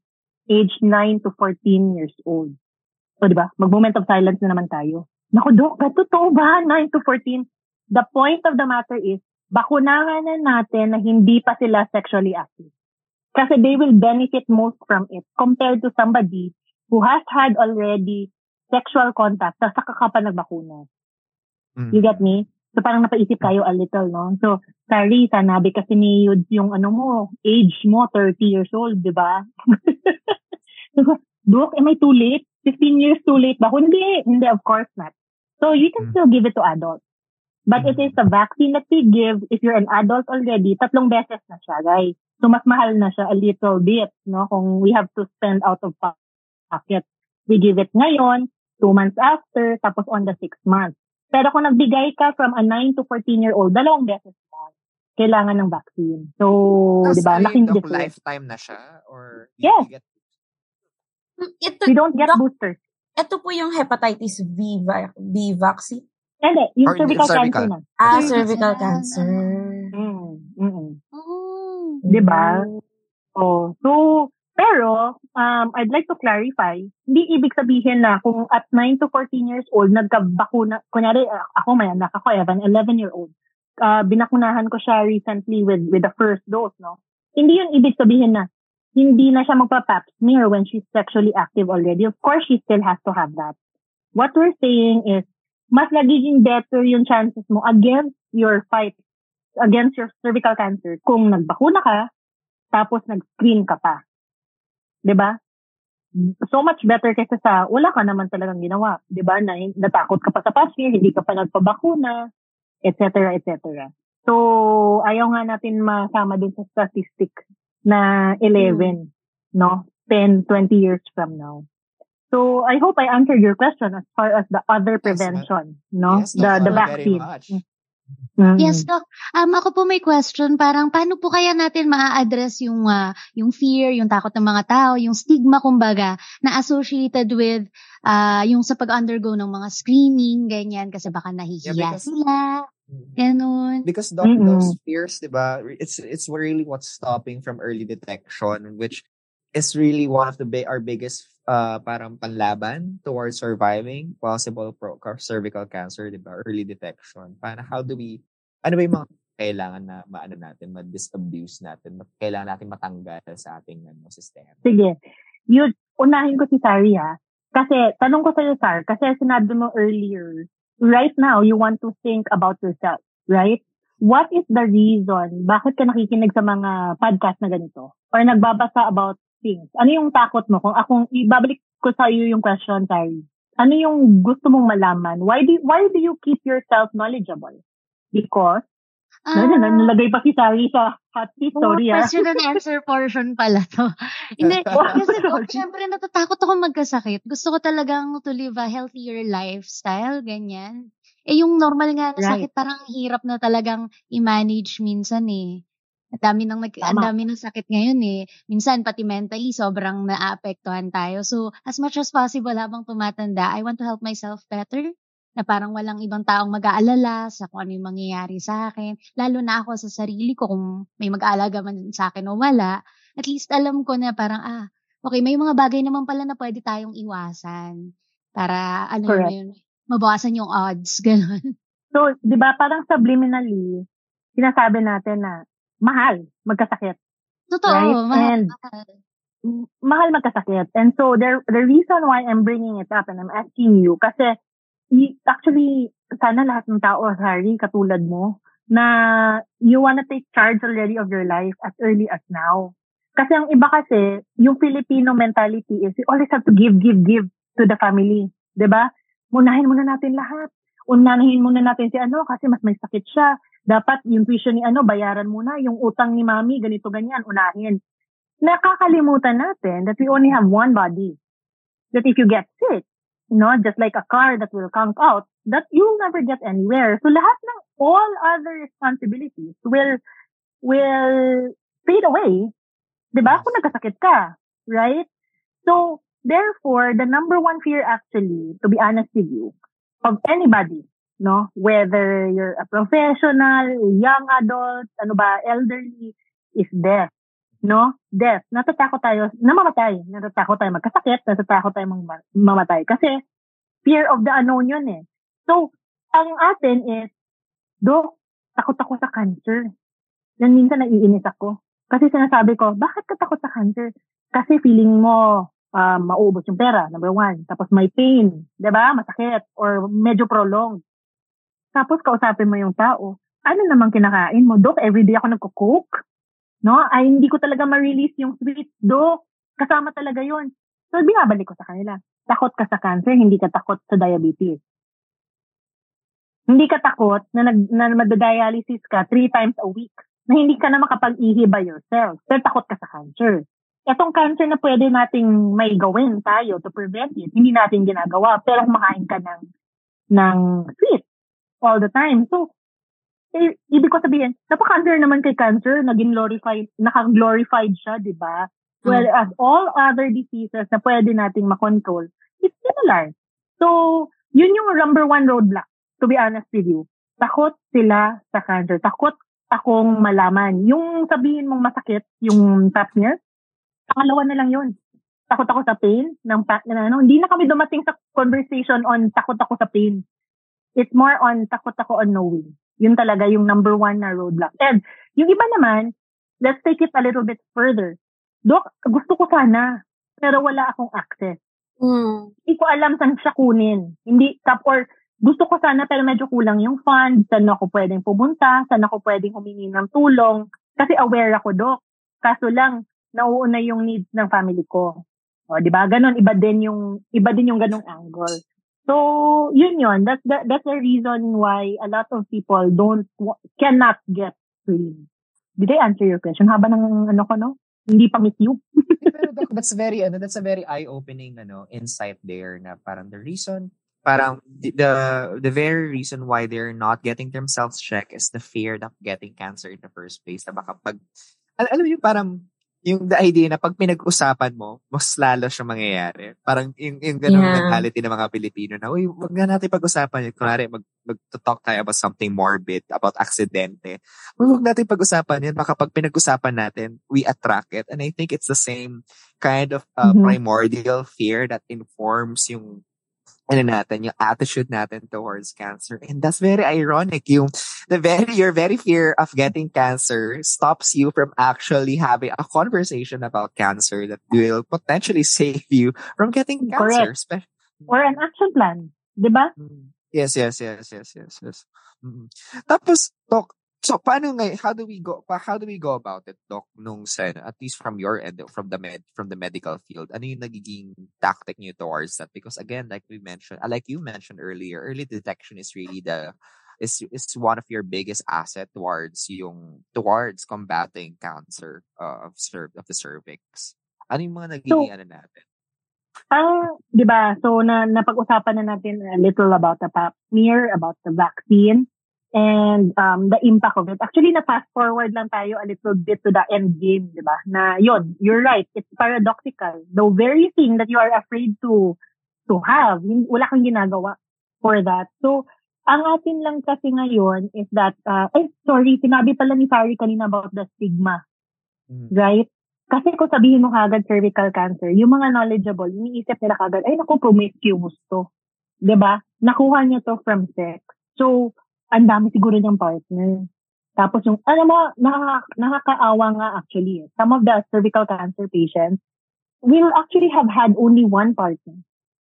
age 9 to 14 years old. So, di ba? Mag-moment of silence na naman tayo. Naku, Dok, totoo ba? 9 to 14? The point of the matter is, bakunahan na natin na hindi pa sila sexually active. Kasi they will benefit most from it compared to somebody who has had already sexual contact sa saka ka pa nagbakuna. Mm. You get me? So parang napaisip tayo a little, no? So, sorry, sanabi kasi ni Yud yung ano mo, age mo, 30 years old, di ba? Dok, am I too late? 15 years too late ba? Hindi, hindi, of course not. So, you can Mm. still give it to adults. But it is the vaccine that we give, if you're an adult already, tatlong beses na siya, guys. So, mas mahal na siya a little bit, no? Kung we have to spend out of pocket. We give it ngayon, two months after, tapos on the six months. Pero kung nagbigay ka from a 9 to 14 year old, dalawang beses lang, kailangan ng vaccine. So, Tapos di ba, laking difference. lifetime na siya? Or Yes. you get Ito, We don't get Doc, boosters. ito po yung hepatitis V, V vaccine. Hindi, yung Or cervical, cervical. cancer na. Ah, Cervical. cervical cancer. Mm, mm Oh. Di ba? Oh, so, pero, um, I'd like to clarify, hindi ibig sabihin na kung at 9 to 14 years old, nagkabakuna, kunyari, uh, ako may anak ako, Evan, 11 year old, uh, binakunahan ko siya recently with, with the first dose, no? Hindi yun ibig sabihin na, hindi na siya magpa-pap smear when she's sexually active already. Of course, she still has to have that. What we're saying is, mas nagiging better yung chances mo against your fight, against your cervical cancer kung nagbakuna ka, tapos nag-screen ka pa. 'Di ba? So much better kaysa sa wala ka naman talagang ginawa, 'di ba? Na natakot ka pa sa past year, hindi ka pa nagpabakuna, etc. etc. So, ayaw nga natin masama dun sa statistic na 11, no? 10, 20 years from now. So, I hope I answered your question as far as the other Yes, prevention, no? Yes, the Doc, the very vaccine. much. Mm. Yes, Doc. Um, ako po may question. Parang paano po kaya natin maa-address yung, ah, yung fear, yung takot ng mga tao, yung stigma, kumbaga, na associated with ah, yung sa pag-undergo ng mga screening, ganyan, kasi baka nahihiya Yeah, because- sila. Ganun. Because doc, Mm-mm. those fears, diba, it's it's really what's stopping from early detection, which is really one of the bi- our biggest uh parang panlaban towards surviving possible pro- cervical cancer, diba? Early detection. Para how do we ano ba yung mga kailangan na maano natin, ma-disabuse natin, kailangan natin matanggal sa ating ano, sistema. Sige. Yun, unahin ko si Sari ha. Kasi, tanong ko sa'yo, Sar, kasi sinabi mo earlier, right now, you want to think about yourself, right? What is the reason? Bakit ka nakikinig sa mga podcast na ganito? Or nagbabasa about things? Ano yung takot mo? Kung akong, ibabalik ko sa iyo yung question, Sari. Ano yung gusto mong malaman? Why do, why do you keep yourself knowledgeable? Because, Ah, uh, nalagay pa si Sari sa hot seat, sorry ah. question and answer portion pala to. Hindi, kasi. Doc, syempre natatakot ako magkasakit. Gusto ko talagang to live a healthier lifestyle, ganyan. Eh yung normal nga na Right. sakit, parang hirap na talagang i-manage minsan eh. Ang dami ng nag, ang dami ng sakit ngayon eh. Minsan pati mentally sobrang naapektuhan tayo. So as much as possible habang tumatanda, I want to help myself better na parang walang ibang taong mag-aalala sa kung ano yung mangyayari sa akin. Lalo na ako sa sarili ko, kung may mag-aalaga man sa akin o wala, at least alam ko na parang, ah, okay, may mga bagay naman pala na pwede tayong iwasan. Para, ano Correct. yun, mabawasan yung odds, gano'n. So, di ba, parang subliminally, sinasabi natin na mahal magkasakit. Totoo, Right, mahal. and- mahal. Magkasakit. And so, there, the reason why I'm bringing it up and I'm asking you, kasi actually, sana lahat ng tao, Harry, katulad mo, na you wanna take charge already of your life as early as now. Kasi ang iba kasi, yung Filipino mentality is you always have to give, give, give to the family. ba? Unahin muna natin lahat. Unahin muna natin si ano kasi mas may sakit siya. Dapat yung tuition ni ano, bayaran muna. Yung utang ni mami, ganito, ganyan, unahin. Nakakalimutan natin that we only have one body. That if you get sick, you know, just like a car that will conk out, that you'll never get anywhere. So lahat ng all other responsibilities will will fade away. 'Di ba? Kung nagkasakit ka, right? So therefore, the number one fear actually, to be honest with you, of anybody, no, whether you're a professional, young adult, ano ba, elderly, is death. No? Death. Natatakot tayo na mamatay. Natatakot tayo magkasakit. Natatakot tayo mam- mamatay. Kasi fear of the unknown yun eh. So, ang atin is, Dok, takot ako sa cancer. Yan minsan naiinis ako. Kasi sinasabi ko, bakit ka takot sa cancer? Kasi feeling mo, ah, mauubos yung pera, number one. Tapos may pain, 'di ba Masakit. Or medyo prolonged. Tapos kausapin mo yung tao. Ano namang kinakain mo? Dok, everyday ako nagko-coke. No? Ay, hindi ko talaga ma-release yung sweet. Dok, kasama talaga yon So, binabalik ko sa kanila. Takot ka sa cancer, hindi ka takot sa diabetes. Hindi ka takot na, nag, na madadialysis ka three times a week na hindi ka na makapag-ihi by yourself. Pero takot ka sa cancer. Itong cancer na pwede nating may gawin tayo to prevent it, hindi natin ginagawa. Pero kumakain ka ng, ng sweet all the time. So, eh, ibig ko sabihin, napaka-cancer naman kay cancer, naging glorified, naka-glorified siya, di ba? Whereas all other diseases na pwede nating makontrol, it's similar. So, yun yung number one roadblock, to be honest with you. Takot sila sa cancer. Takot akong malaman. Yung sabihin mong masakit, yung pap smear, pangalawa na lang yun. Takot ako sa pain ng pa, na, ano, hindi na kami dumating sa conversation on takot ako sa pain. It's more on takot ako on knowing. Yun talaga yung number one na roadblock. And yung iba naman, let's take it a little bit further. Dok, gusto ko sana, pero wala akong access. Mm. Hindi ko alam saan siya kunin. Hindi, tap, or gusto ko sana pero medyo kulang yung fund, saan ako pwedeng pumunta, saan ako pwedeng humingi ng tulong. Kasi aware ako, Dok. Kaso lang, nauuna yung needs ng family ko. O, di ba? Ganon, iba din yung, iba din yung ganong angle. So, yun yun. That's the, that's the reason why a lot of people don't, cannot get screened. Did I answer your question? Haba ng ano ko, no? Hindi pa miss you. Pero that's very ano, that's a very eye-opening ano insight there na parang the reason parang the the, the very reason why they're not getting themselves checked is the fear of getting cancer in the first place. Na baka pag al- alam mo yung parang yung the idea na pag pinag-usapan mo, mas lalo siya mangyayari. Parang yung, yung ganung Yeah. mentality ng mga Pilipino na, uy, wag nga natin pag-usapan yun. Kunwari, mag, mag-talk tayo about something morbid, about aksidente. Uy, wag natin pag-usapan yan. Baka pag pinag-usapan natin, we attract it. And I think it's the same kind of uh, Mhm. primordial fear that informs yung ano natin, yung attitude natin towards cancer. And that's very ironic. Yung the very your very fear of getting cancer stops you from actually having a conversation about cancer that will potentially save you from getting cancer. Correct. Or an action plan. Di ba? Mm. Yes, yes, yes, yes, yes, yes. Mm. Tapos, Doc, so paano nga, how do we go, pa- how do we go about it, Doc, nung sa, at least from your end, from the med, from the medical field, ano yung nagiging tactic niyo towards that? Because again, like we mentioned, uh, like you mentioned earlier, early detection is really the, is, is one of your biggest asset towards yung, towards combating cancer uh, of, cer- of the cervix. Ano yung mga nagiging ano natin? Ang, di ba, so na, napag-usapan na natin a little about the pap smear, about the vaccine, and um, the impact of it. Actually, na-fast forward lang tayo a little bit to the end game, di ba? Na yun, you're right, it's paradoxical. The very thing that you are afraid to to have, wala kang ginagawa for that. So, ang atin lang kasi ngayon is that, uh, ay, sorry, sinabi pala ni Sari kanina about the stigma Mm. right? Kasi kung sabihin mo kagad cervical cancer, yung mga knowledgeable, iniisip nila kagad, ay naku, promiscuous to. 'Di ba? Nakuha niya to from sex. So, ang dami siguro niyang partner. Tapos yung, alam mo, nakaka, nakakaawa nga actually. eh. Some of the cervical cancer patients will actually have had only one partner.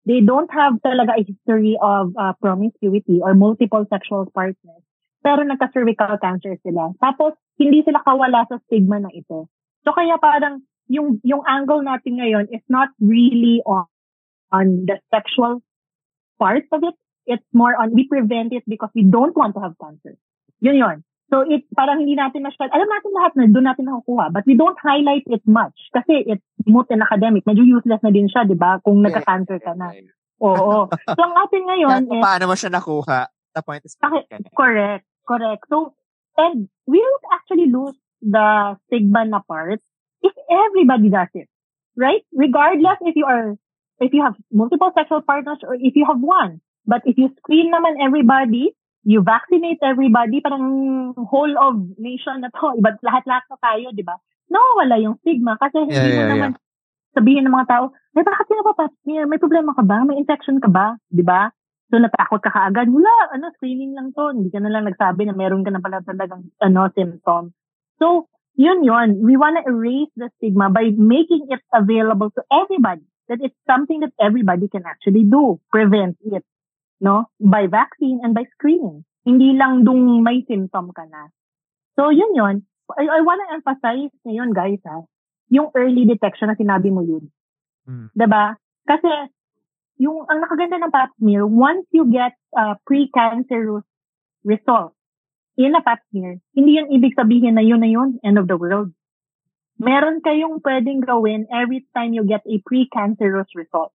They don't have talaga a history of uh, promiscuity or multiple sexual partners. Pero nagka-cervical cancer sila. Tapos, hindi sila kawala sa stigma na ito. So kaya parang yung yung angle natin ngayon is not really on on the sexual part of it. It's more on we prevent it because we don't want to have cancer. Yun yun. So it parang hindi natin masyad, alam natin lahat na doon natin nakukuha, but we don't highlight it much kasi it's moot and academic. Medyo useless na din siya, di ba? Kung nagka-cancer ka na. Oo. So ang atin ngayon is, paano mo siya nakuha, the point is? Correct. Correct. So, and we don't actually lose the stigma na part if everybody does it. Right? Regardless if you are, if you have multiple sexual partners or if you have one. But if you screen naman everybody, you vaccinate everybody, parang whole of nation na to, iba lahat-lahat na tayo, di ba? Nawawala yung stigma kasi hindi Yeah, mo yeah, naman sabihin ng mga tao, eh bakit ka napapap smear? May problema ka ba? May infection ka ba? Di ba? So natakot ka kaagad. Wala, ano, screening lang to. Hindi ka na lang nagsabi na meron ka na pala talagang ano, symptom. So, yun yun. We want to erase the stigma by making it available to everybody. That it's something that everybody can actually do. Prevent it. No? By vaccine and by screening. Hindi lang dung may symptom ka na. So, yun yun. I, I want to emphasize ngayon, guys, ha, yung early detection na sinabi mo yun. Mm. 'Di ba? Kasi yung ang nakaganda ng pap smear, once you get uh, pre-cancerous result in a pap smear, hindi yun ibig sabihin na yun na yun, end of the world. Meron kayong pwedeng gawin every time you get a pre-cancerous result.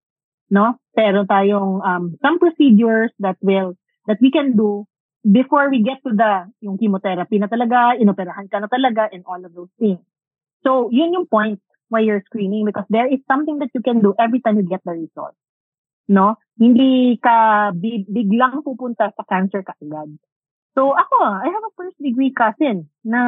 No? Pero tayong um, some procedures that will, that we can do before we get to the, yung chemotherapy na talaga, inoperahan ka na talaga, and all of those things. So, yun yung point why you're screening because there is something that you can do every time you get the result. no? Hindi ka bi- biglang pupunta sa cancer kaagad. So ako, I have a first degree cousin na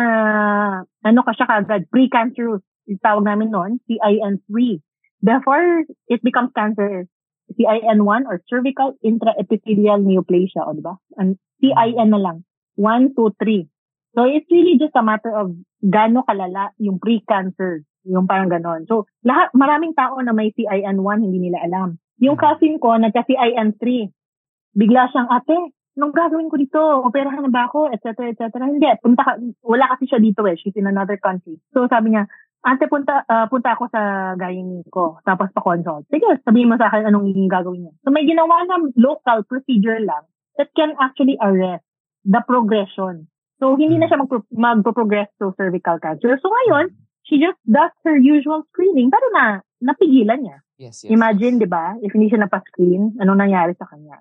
ano ka siya kaagad, pre-cancerous, yung tawag namin noon, CIN3. Before it becomes cancer, CIN1 or cervical intraepithelial neoplasia, o diba? And CIN na lang. 1, 2, 3. So it's really just a matter of gaano kalala yung pre-cancer, yung parang ganon. So lahat, maraming tao na may CIN1 hindi nila alam. Yung cousin ko, nagka-CIN3. Bigla siyang, ate, nung gagawin ko dito, operahan na ba ako, etc., etc. Hindi, punta ka, wala kasi siya dito eh, she's in another country. So sabi niya, ate, punta, ah, punta ako sa gynae ko, tapos pa-consult. Sige, sabihin mo sa akin anong gagawin niya. So may ginawa na local procedure lang that can actually arrest the progression. So hindi na siya magpro- magpo-progress to cervical cancer. So ngayon, she just does her usual screening, pero na, napigilan niya. Yes, yes. Imagine, di ba, if hindi siya napa-screen, anong nangyari sa kanya?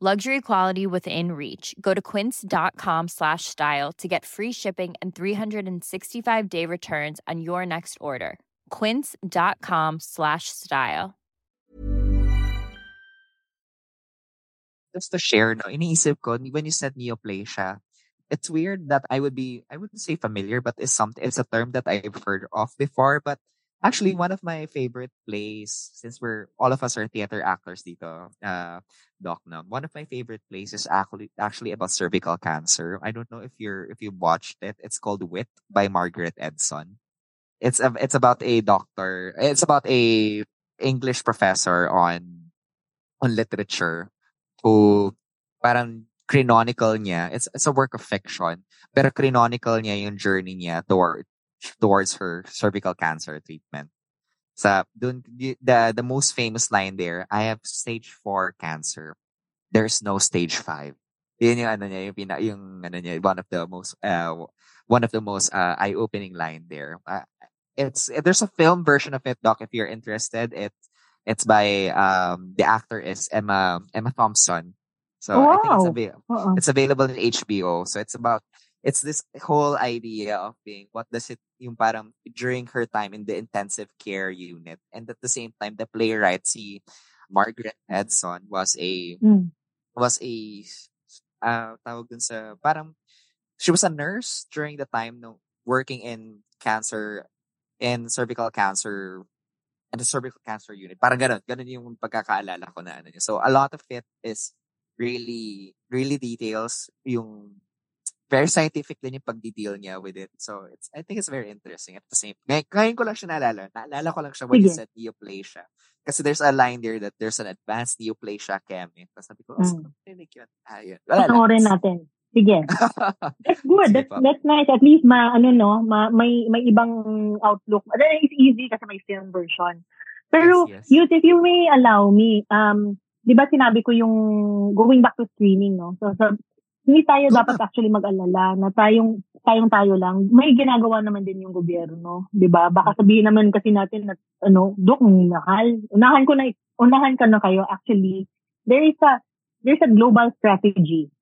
Luxury quality within reach. Go to quince.com slash style to get free shipping and 365 day returns on your next order. Quince.com slash style. just to share, no, iniisip ko, when you said neoplasia, it's weird that I would be, I wouldn't say familiar, but it's something, it's a term that I've heard of before. But actually, one of my favorite plays, since we're, all of us are theater actors dito, uh, Doc one of my favorite plays is actually, actually about cervical cancer. I don't know if you're, if you watched it. It's called Wit by Margaret Edson. It's, a, it's about a doctor, it's about a English professor on, on literature who parang canonical niya. It's it's a work of fiction, pero canonical niya yung journey niya toward towards her cervical cancer treatment. Sa dun, the the most famous line there, I have stage 4 cancer. There's no stage 5. Yun yung ano niya, yung, pina, yung ano niya, one of the most uh, one of the most uh, eye-opening line there. Uh, it's there's a film version of it, Doc. If you're interested, it's it's by um the actor is Emma Emma Thompson. So I think it's Wow. available. Oo. It's available in HBO. So it's about it's this whole idea of being what does it yung parang during her time in the intensive care unit and at the same time the playwright si Margaret Edson was a Mm. was a uh, tawag dun sa parang she was a nurse during the time no working in cancer in cervical cancer and the cervical cancer unit. Parang ganun. Ganun yung pagkakaalala ko na ano. So, a lot of it is really, really details yung very scientific din yung pag-detail niya with it. So, it's, I think it's very interesting at the same Ngayon, ngayon ko lang siya naalala. Naalala ko lang siya when you Sige. said neoplasia. Kasi there's a line there that there's an advanced neoplasia chemi. Tapos sabi ko, oh, Mm. narinig yun? Ah, yun. Wala lang. Panoorin natin. Sige. That's good. Sige That's, that's nice. At least ma, ano no, ma, may, may ibang outlook. Then it's easy kasi may film version. Pero, Yes, yes. Yus, if you may allow me, um, di ba sinabi ko yung going back to screening, no? So, so hindi tayo dapat actually mag-alala na tayong, tayong tayo lang. May ginagawa naman din yung gobyerno, di ba? Baka sabihin naman kasi natin na, ano, dok, mahal. Unahan ko na, unahan ka na kayo. Actually, there is a, there's a global strategy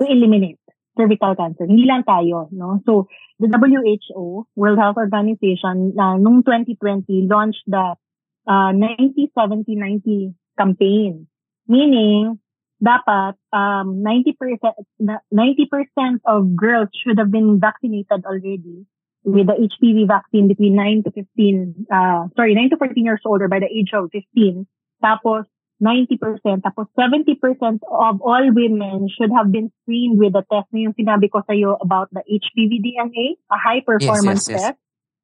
to eliminate cervical cancer. Hindi lang tayo, no? So, the WHO, World Health Organization, na nung 2020, launched the uh, 90-70-90 campaign. Meaning, dapat um, 90%, na- 90% of girls should have been vaccinated already with the HPV vaccine between 9 to 15, uh, sorry, 9 to 14 years old or by the age of 15. Tapos, 90%, tapos 70% of all women should have been screened with the test na yung sinabi ko sa'yo about the HPV DNA, a high performance yes, yes. test,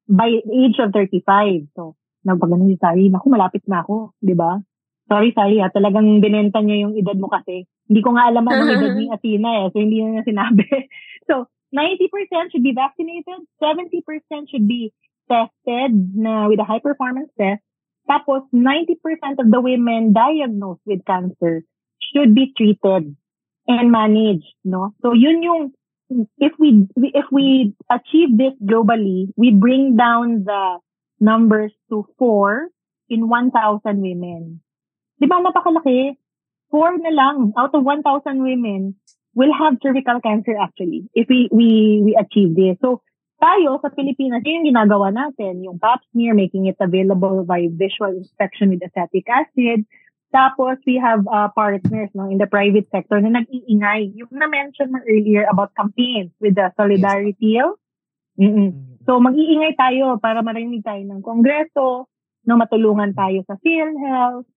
by age of 35. So, ganun si Sari, naku, malapit na ako, di ba? Sorry, Sari, ha, talagang binenta niya yung edad mo kasi. Hindi ko nga alam anong edad ni Athena eh, so hindi niya sinabi. so, 90% should be vaccinated, 70% should be tested na with a high performance test, tapos 90% of the women diagnosed with cancer should be treated and managed, no? So yun yung if we if we achieve this globally, we bring down the numbers to 4 in 1,000 women. 'Di ba napakalaki? 4 na lang out of 1,000 women will have cervical cancer actually if we we we achieve this. So tayo sa Pilipinas, yun yung ginagawa natin, yung pap smear, making it available by visual inspection with acetic acid. Tapos, we have uh, partners no, in the private sector na nag-iingay. Yung na-mention mo earlier about campaigns with the Solidarity. Yes. Mm-mm. So, mag-iingay tayo para marinig tayo ng Kongreso, no, matulungan tayo sa PhilHealth,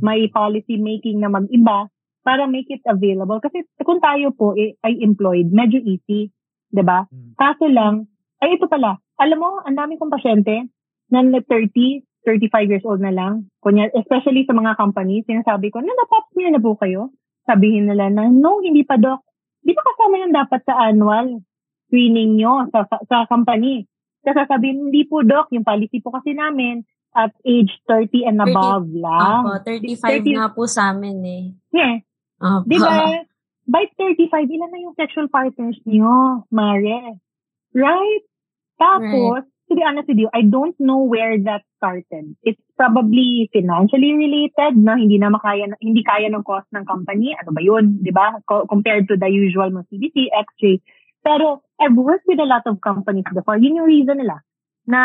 may policy making na mag-iba para make it available. Kasi kung tayo po eh, ay employed, medyo easy. 'di ba? Kaso lang, ay, ito pala. Alam mo, ang dami kong pasyente na 30, 35 years old na lang. Kunya, especially sa mga companies, sinasabi ko, na napap niya na po kayo? Sabihin nila na, no, hindi pa doc. Di ba kasama yung dapat sa annual screening nyo sa, sa, sa company? Kasi sasabihin, hindi po doc, yung policy po kasi namin at age 30 and above 30, lang. Opo, 35 30, nga po sa amin eh. Yeah. Opo. Di ba? By 35, ilan na yung sexual partners nyo, Mare? Right? Tapos, right. to be honest with you, I don't know where that started. It's probably financially related, no? Hindi na makaya, hindi kaya ng cost ng company. Ano ba yun? Di ba? Co- compared to the usual mo CBC, X-ray. Pero, I've worked with a lot of companies before. Yun yung reason nila. Na,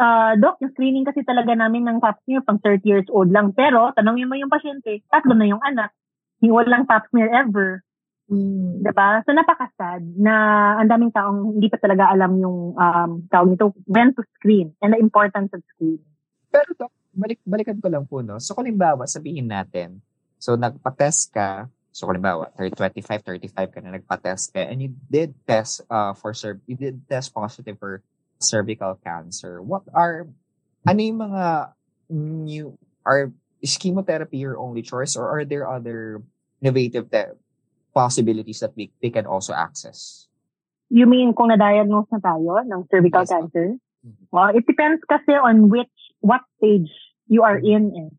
uh, Doc, yung screening kasi talaga namin ng pap smear pang 30 years old lang. Pero, tanongin mo yung pasyente, tatlo na yung anak. Yung walang pap smear ever. Mm. Diba? So, napakasad na ang daming taong hindi pa talaga alam yung um, tawag nito, when to screen and the importance of screening. Pero to, balik, balikan ko lang po, no? So, kulimbawa, sabihin natin, so, nagpa-test ka, so, kulimbawa, 25, 35 ka na nagpa-test ka, and you did test uh, for, cerv- you did test positive for cervical cancer. What are, ano yung mga new, are, is chemotherapy your only choice or are there other innovative te- possibilities that we, they can also access. You mean kung na-diagnose na tayo ng cervical yes, cancer? Mm-hmm. Well, it depends kasi on which, what stage you are in. Eh.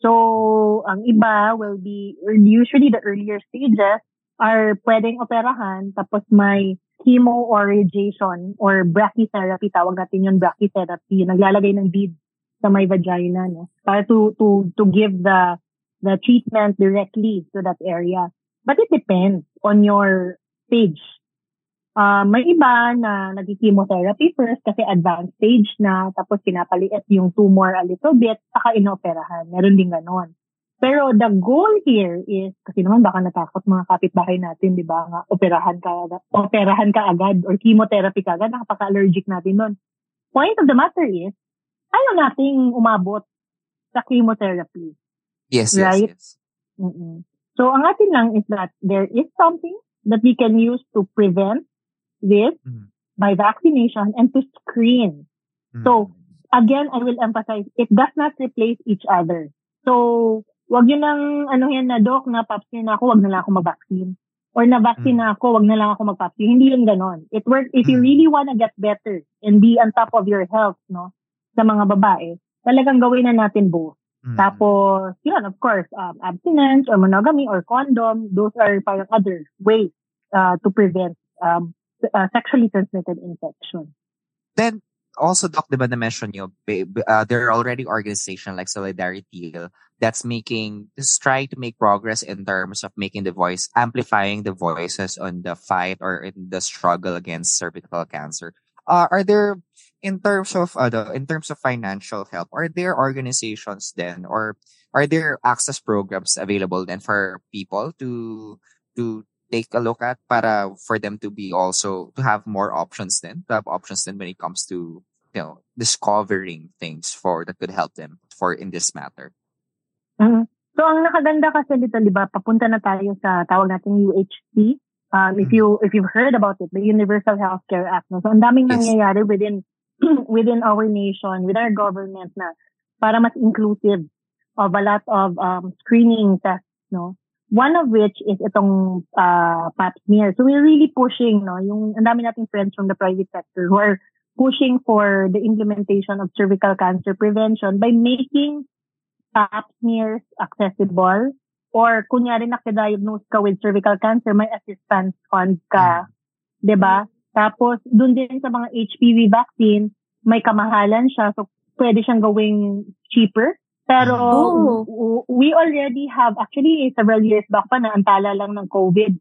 So, ang iba will be, usually the earlier stages are pwedeng operahan tapos may chemo or radiation or brachytherapy, tawag natin yung brachytherapy, naglalagay ng beads sa may vagina, no? Para to, to, to give the, the treatment directly to that area. But it depends on your stage. Uh, may iba na nag-chemotherapy first kasi advanced stage na, tapos pinapaliit yung tumor a little bit, saka inoperahan. Meron din ganon. Pero the goal here is, kasi naman baka natakot mga kapitbahay natin, di ba, nga operahan ka, operahan ka agad or chemotherapy ka agad, nakapaka-allergic natin nun. Point of the matter is, ayaw nating umabot sa chemotherapy. Yes, right? yes, yes. Mm-mm. So, ang atin lang is that there is something that we can use to prevent this mm. by vaccination and to screen. Mm. So, again, I will emphasize, it does not replace each other. So, wag yun nang, ano yan na, doc, na vaccine na ako, wag na lang ako mag-vaccine. Or na-vaccine mm. na ako, wag na lang ako mag-vaccine. Hindi yun ganon. It works, if you really wanna get better and be on top of your health, no, sa mga babae, talagang gawin na natin both. Mm. Tapos, yun, of course, um, abstinence or monogamy or condom, those are parang other ways uh, to prevent um, uh, sexually transmitted infection. Then, also, Doc, diba na-mention nyo, uh, there are already organizations like Solidarity that's making, just trying to make progress in terms of making the voice, amplifying the voices on the fight or in the struggle against cervical cancer. Uh, are there in terms of uh, in terms of financial help, are there organizations then or are there access programs available then for people to to take a look at para for them to be also to have more options then to have options then when it comes to you know discovering things for that could help them for in this matter. Mm-hmm. So ang nakaganda kasi dito, 'di ba, papunta na tayo sa tawag nating UHC. Um, if mm-hmm. you if you've heard about it, the Universal Healthcare Act. No? So ang daming yes. nangyayari within within our nation, with our government na para mas inclusive of a lot of um, screening tests, no? One of which is itong uh, pap smear. So we're really pushing, no? Yung ang dami nating friends from the private sector who are pushing for the implementation of cervical cancer prevention by making pap smears accessible or kunyari nakadiagnose ka with cervical cancer, may assistance fund ka, 'di ba? Tapos doon din sa mga HPV vaccine, may kamahalan siya so pwede siyang gawing cheaper. Pero Oh. we already have actually several years back pa na antala lang ng COVID.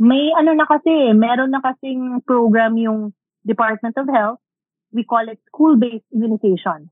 May ano na kasi, meron na kasing program yung Department of Health. We call it school-based immunization.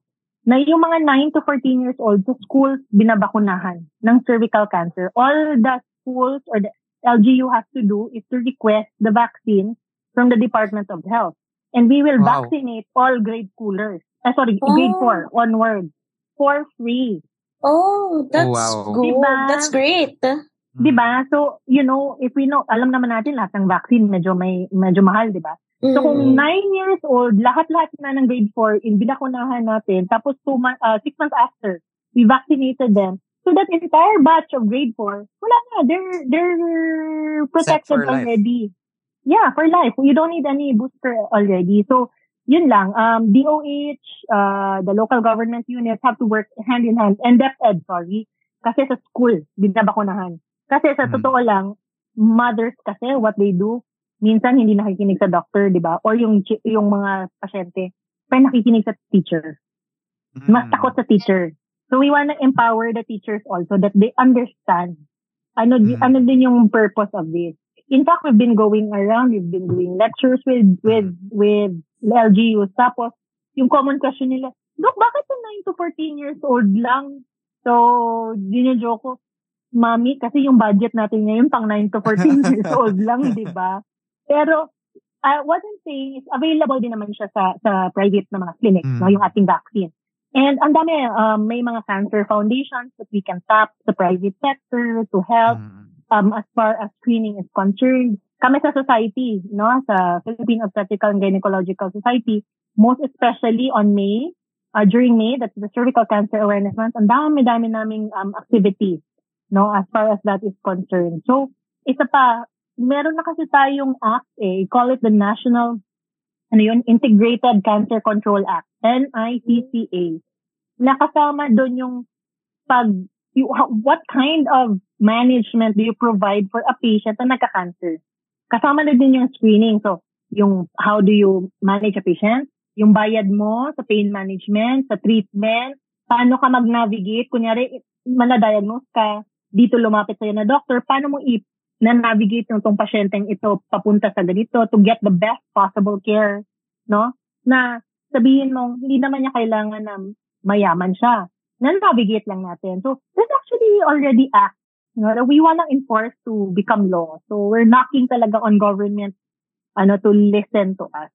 Na yung mga 9 to 14 years old sa schools binabakunahan ng cervical cancer. All the schools or the LGU has to do is to request the vaccine from the Department of Health. And we will Wow. vaccinate all grade schoolers. Uh, sorry, grade Oh. 4 onward for free. Oh, that's wow. good. Diba? That's great. Mm. 'Di ba? So, you know, if we know, alam naman natin lahat ng vaccine medyo may medyo mahal, 'di ba? So kung Mm. 9 years old, lahat-lahat na ng grade 4 in binakunahan natin, tapos 2 months, 6 months after, we vaccinated them. So that entire batch of grade 4, wala na, they're they're protected for life. already. Yeah, for life. You don't need any booster already. So yun lang, um, DOH, uh, the local government units have to work hand in hand. And DepEd, sorry. Kasi sa school, binabakunahan. Kasi sa Mhm. totoo lang, mothers kasi, what they do, minsan hindi nakikinig sa doctor, di ba? Or yung, yung mga pasyente, pero nakikinig sa teacher. Mas Mm. takot sa teacher. So we wanna empower the teachers also that they understand ano, di- Mm. ano din yung purpose of this. In fact, we've been going around, we've been doing lectures with, with, with LGUs. Tapos, yung common question nila, Dok, bakit sa 9 to 14 years old lang? So, joke ko, Mami, kasi yung budget natin ngayon pang 9 to 14 years old lang, di ba? Pero, uh, what I'm saying is, available din naman siya sa, sa private na mga clinics, Mm. no, yung ating vaccine. And ang dami, um, may mga cancer foundations that we can tap the private sector to help Mm. Um, as far as screening is concerned. Kami sa society, no, sa Philippine Obstetrical and Gynecological Society, most especially on May, uh, during May, that's the Cervical Cancer Awareness Month, ang dami-dami naming um, activities, no, as far as that is concerned. So, isa pa, meron na kasi tayong act, eh, call it the National ano yun, Integrated Cancer Control Act, NICCA. Nakasama doon yung pag, you, what kind of management do you provide for a patient na nagka-cancer? Kasama na din yung screening. So, yung how do you manage a patient? Yung bayad mo sa pain management, sa treatment, paano ka mag-navigate? Kunyari, maladiagnose ka, dito lumapit sa'yo na doctor, paano mo i na-navigate yung tong pasyenteng ito papunta sa ganito to get the best possible care, no? Na sabihin mo, hindi naman niya kailangan na mayaman siya. Na-navigate lang natin. So, there's actually already act you know, we want to enforce to become law. So, we're knocking talaga on government ano, to listen to us,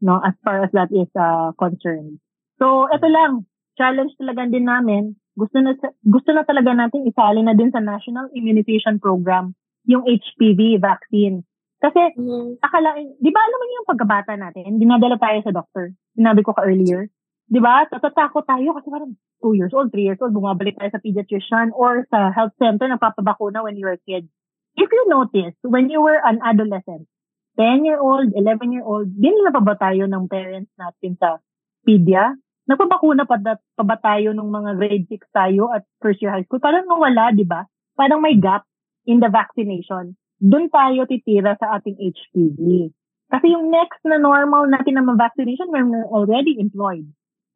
no, as far as that is uh, concerned. So, ito lang, challenge talaga din namin. Gusto na, gusto na talaga natin isali na din sa National Immunization Program yung HPV vaccine. Kasi, Mhm. akalain, di ba alam mo yung pagkabata natin, dinadala tayo sa doctor. Sinabi ko ka earlier. Di ba? Tatatakot tayo kasi parang 2 years old, 3 years old, bumabalik tayo sa pediatrician or sa health center, nagpapabakuna when you were a kid. If you notice, when you were an adolescent, 10-year-old, 11-year-old, dinala pa ba tayo ng parents natin sa pedia? Nagpabakuna pa, da, pa ba tayo ng mga grade 6 tayo at first year high school? Parang nawala, di ba? Parang may gap in the vaccination. Doon tayo titira sa ating HPV. Kasi yung next na normal natin na vaccination, when we're already employed.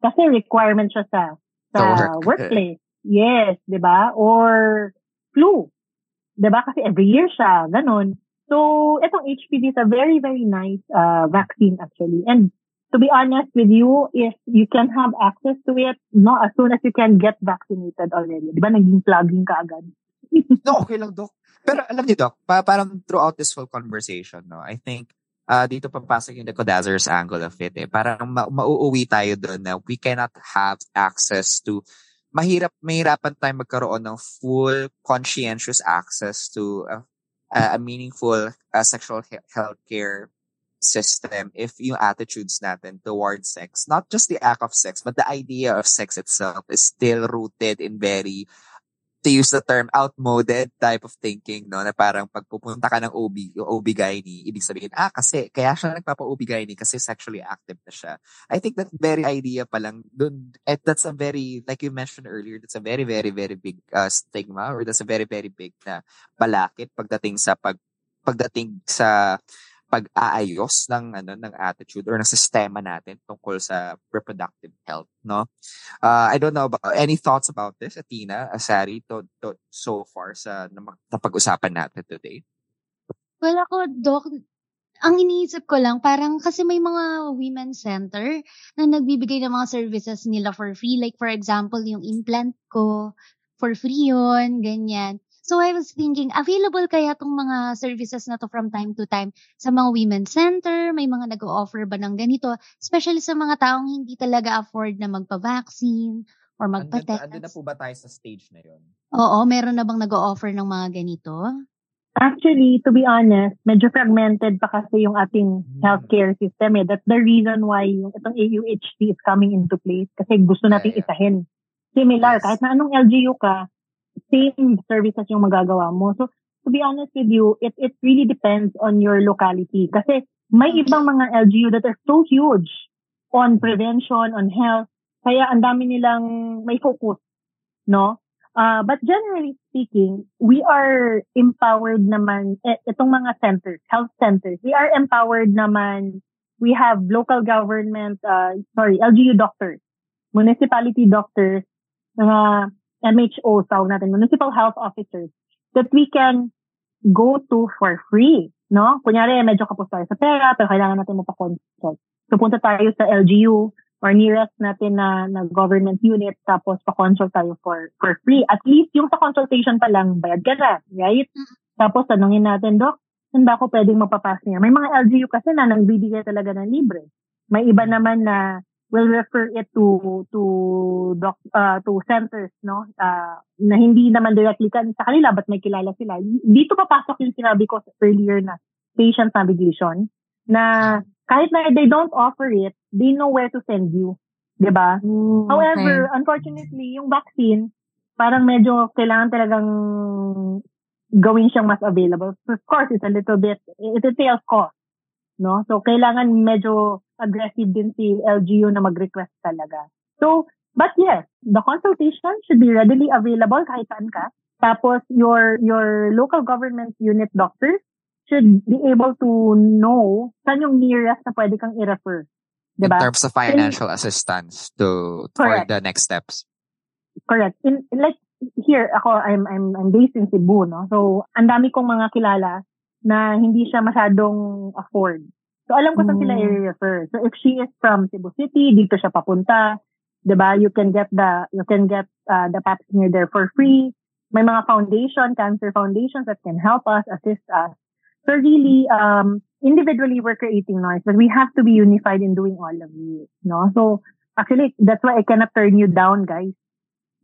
Kasi requirement siya sa, sa work. workplace. Yes, di ba? Or flu. Di ba? Kasi every year siya, ganun. So, itong HPV is a very, very nice uh, vaccine actually. And to be honest with you, if you can have access to it, no, as soon as you can get vaccinated already. Di ba? Naging plugging ka agad. No, okay lang, Doc. Pero alam niyo, Doc, pa parang throughout this whole conversation, no, I think uh, dito papasok yung the Codazer's angle of it. Eh. Parang ma- mauuwi tayo doon na we cannot have access to mahirap, mahirapan tayo magkaroon ng full conscientious access to a, a meaningful uh, sexual he- healthcare system if yung attitudes natin towards sex, not just the act of sex, but the idea of sex itself is still rooted in very to use the term outmoded type of thinking, no? Na parang pag pupunta ka ng OB, yung OB-GYN, ibig sabihin, ah, kasi, kaya siya nagpapa-OB-GYN kasi sexually active na siya. I think that very idea pa lang, dun, eh, that's a very, like you mentioned earlier, that's a very, very, very big uh, stigma or that's a very, very big na balakit pagdating sa pag, pagdating sa pag-aayos ng ano ng attitude or ng sistema natin tungkol sa reproductive health no uh, I don't know about, any thoughts about this Athena Asari to, to so far sa napag-usapan natin today Well ako doc ang iniisip ko lang, parang kasi may mga women center na nagbibigay ng mga services nila for free. Like for example, yung implant ko, for free yun, ganyan. So I was thinking, available kaya tong mga services na to from time to time sa mga women center? May mga nag-offer ba ng ganito? Especially sa mga taong hindi talaga afford na magpa-vaccine or magpa-test. Ando na po ba tayo sa stage na yon? Oo, meron na bang nag-offer ng mga ganito? Actually, to be honest, medyo fragmented pa kasi yung ating Hmm. healthcare system eh. That's the reason why yung itong AUHD is coming into place kasi gusto nating Yeah, yeah. isahin. Similar, Yes. kahit na anong LGU ka, same services yung magagawa mo. So, to be honest with you, it it really depends on your locality. Kasi may ibang mga LGU that are so huge on prevention, on health, kaya ang dami nilang may focus, no? Uh, but generally speaking, we are empowered naman, eh, itong mga centers, health centers, we are empowered naman. We have local government, uh, sorry, LGU doctors, municipality doctors, mga MHO, tawag natin, municipal health officers, that we can go to for free, no? Kunyari, medyo kapos tayo sa pera, pero kailangan natin mapakonsult. So, punta tayo sa LGU or nearest natin na, na government unit, tapos pa-consult tayo for, for free. At least yung sa consultation pa lang, bayad ka na, right? Tapos, tanungin natin, Doc, saan ba ako pwedeng mapapas niya? May mga LGU kasi na nagbibigay talaga ng libre. May iba naman na will refer it to to doc, uh, to centers no? Uh, na hindi naman directly kan sa kanila but may kilala sila. Dito papasok yung sinabi ko earlier na patient navigation na kahit na they don't offer it they know where to send you 'di ba? However unfortunately yung vaccine parang medyo kailangan talagang gawin siyang mas available. So of course it's a little bit it entails cost no? So kailangan medyo aggressive din si LGU na mag-request talaga. So, but yes, the consultation should be readily available kahit saan ka. Tapos, your, your local government unit doctors should be able to know saan yung nearest na pwede kang i-refer. Diba? In terms of financial assistance to for Correct. the next steps. Correct. In, like, here, ako, I'm, I'm, I'm based in Cebu, no? So, ang dami kong mga kilala na hindi siya masyadong afford. So, alam ko saan sila Mm. i-refer. So, if she is from Cebu City, dito siya papunta, 'di ba? You can get the you can get uh, the pap smear there for free. May mga foundation, cancer foundations that can help us, assist us. So really, um, individually we're creating noise, but we have to be unified in doing all of it, no? So actually, that's why I cannot turn you down, guys.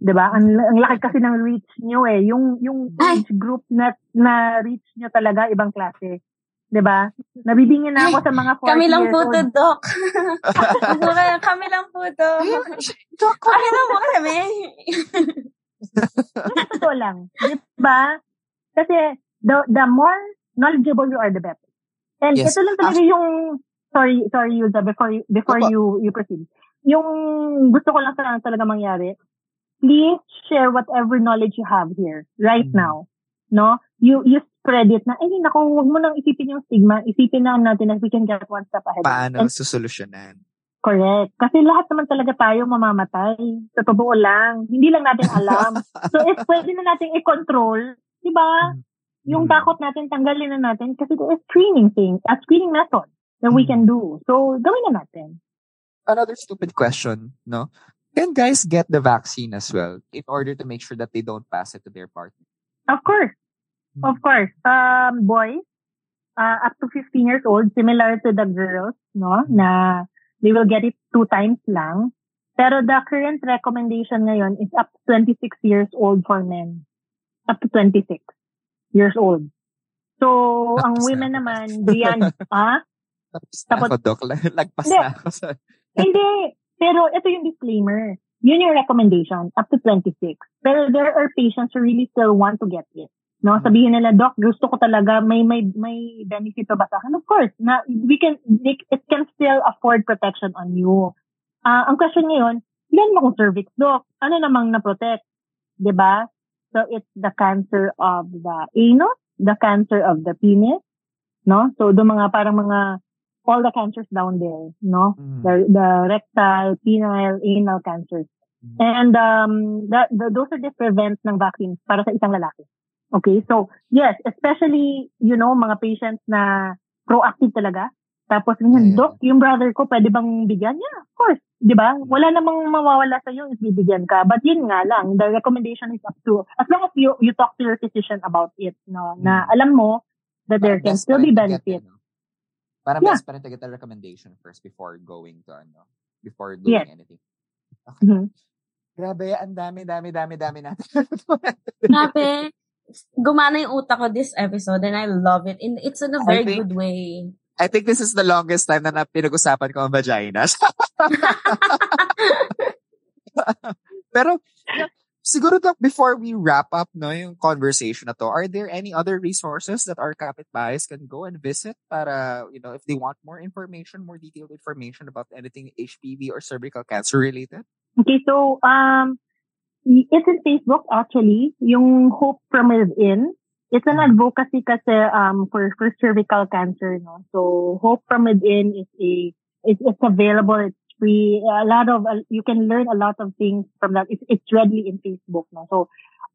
'Di ba? Ang, ang laki kasi ng reach nyo eh. Yung yung age group na na reach nyo talaga ibang klase. 'Di ba? Nabibingin na ako sa mga 40 Kami lang po to, Doc. Kami lang po to. Kami lang po kami. Totoo lang. Di ba? Kasi the the more knowledgeable you are, the better. And Yes. ito lang talaga yung sorry, sorry Yuza, before you, before you you proceed. Yung gusto ko lang talaga, talaga mangyari, please share whatever knowledge you have here right Mm. now. No? You you spread it na, ay, naku, huwag mo nang isipin yung stigma. Isipin na natin that we can get one step ahead. Paano And susolusyonan? Correct. Kasi lahat naman talaga tayo mamamatay. Sa totoo lang. Hindi lang natin alam. so, if pwede na natin i-control, di ba? Yung Mm. takot natin, tanggalin na natin kasi there is screening thing, a screening method that we can do. So, gawin na natin. Another stupid question, no? Can guys get the vaccine as well in order to make sure that they don't pass it to their partner? Of course. Of course. Um, boys, uh, up to 15 years old, similar to the girls, no? Na they will get it two times lang. Pero the current recommendation ngayon is up to 26 years old for men. Up to 26 years old. So, ang Tapos na women ako. naman, beyond, ah? Tapos na Tapos- ako, Doc. Lagpas Hindi. na ako sa... Hindi. Pero ito yung disclaimer. yun yung recommendation, up to 26. Pero there are patients who really still want to get it. No, sabihin nila, Doc, gusto ko talaga, may, may, may benefit pa ba sa akin? Of course, na, we can, it can still afford protection on you. Uh, ang question ngayon, ilan mo kung cervix, Doc? Ano namang na-protect? 'Di ba? So, it's the cancer of the anus, the cancer of the penis, no? So, do mga parang mga all the cancers down there, no? Mm. The, the rectal, penile, anal cancers. And um, the, the, those are the prevent ng vaccines para sa isang lalaki. Okay, so yes, especially, you know, mga patients na proactive talaga. Tapos, ganyan, Yeah. Doc, yung brother ko, pwede bang bigyan? Yeah, of course. Di ba? Wala namang mawawala sa iyo if bibigyan ka. But yun nga lang, the recommendation is up to, as long as you, you talk to your physician about it, no, na alam mo that there can still be benefit. Parang Yeah. best pa rin to get a recommendation first before going to ano, before doing Yes. anything. Mhm. Grabe, ang dami, dami, dami, dami natin. Grabe. Gumana yung utak ko this episode and I love it. And it's in a very think- good way. I think this is the longest time na, na pinag-usapan ko ang vaginas. Pero, siguro Doc, before we wrap up no, yung conversation na to, are there any other resources that our kapitbahays can go and visit para, you know, if they want more information, more detailed information about anything HPV or cervical cancer related? Okay, so, um, in Facebook actually, yung Hope from Within. It's an advocacy kasi um for, for cervical cancer, no. So Hope from Within is a it's, it's available. It's free. A lot of uh, you can learn a lot of things from that. It's it's readily in Facebook, no. So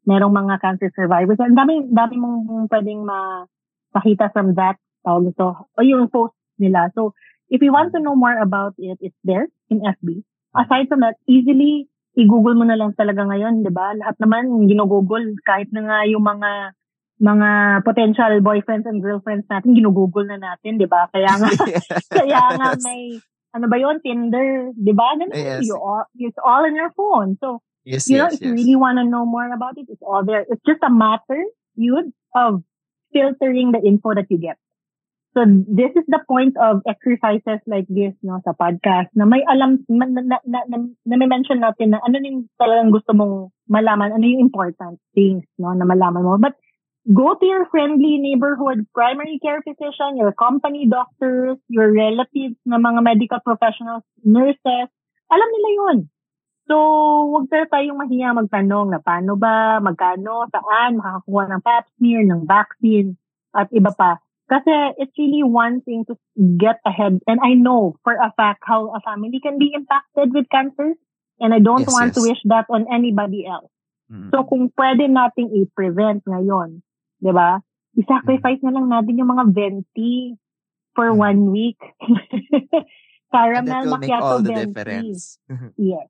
merong mga cancer survivors. Ang dami dami mong pwedeng ma makita from that tawag ito o yung post nila. So if you want to know more about it, it's there in FB. Aside from that, easily i-google mo na lang talaga ngayon, 'di ba? Lahat naman ginugoogle kahit na nga yung mga mga potential boyfriends and girlfriends natin ginugoogle na natin, 'di ba? Kaya nga kaya nga Yes. may ano ba yon Tinder, 'di ba? Ganun, Yes. you all, it's all in your phone. So Yes, you know, yes, if you yes. really want to know more about it, it's all there. It's just a matter, yun, of filtering the info that you get. So this is the point of exercises like this, no, sa podcast, na may alam, na, na, na, na, na may mention natin na ano yung talagang gusto mong malaman, ano yung important things, no, na malaman mo. But go to your friendly neighborhood primary care physician, your company doctors, your relatives na mga medical professionals, nurses, alam nila yun. So, huwag na tayong mahiya magtanong na paano ba, magkano, saan, makakakuha ng pap smear, ng vaccine, at iba pa. Kasi it's really one thing to get ahead. And I know for a fact how a family can be impacted with cancer. And I don't Yes, want to yes. wish that on anybody else. Mm. So kung pwede nating i-prevent ngayon, di ba? I-sacrifice na lang natin yung mga venti for Mm. one week. Caramel macchiato all the venti. difference. Yes,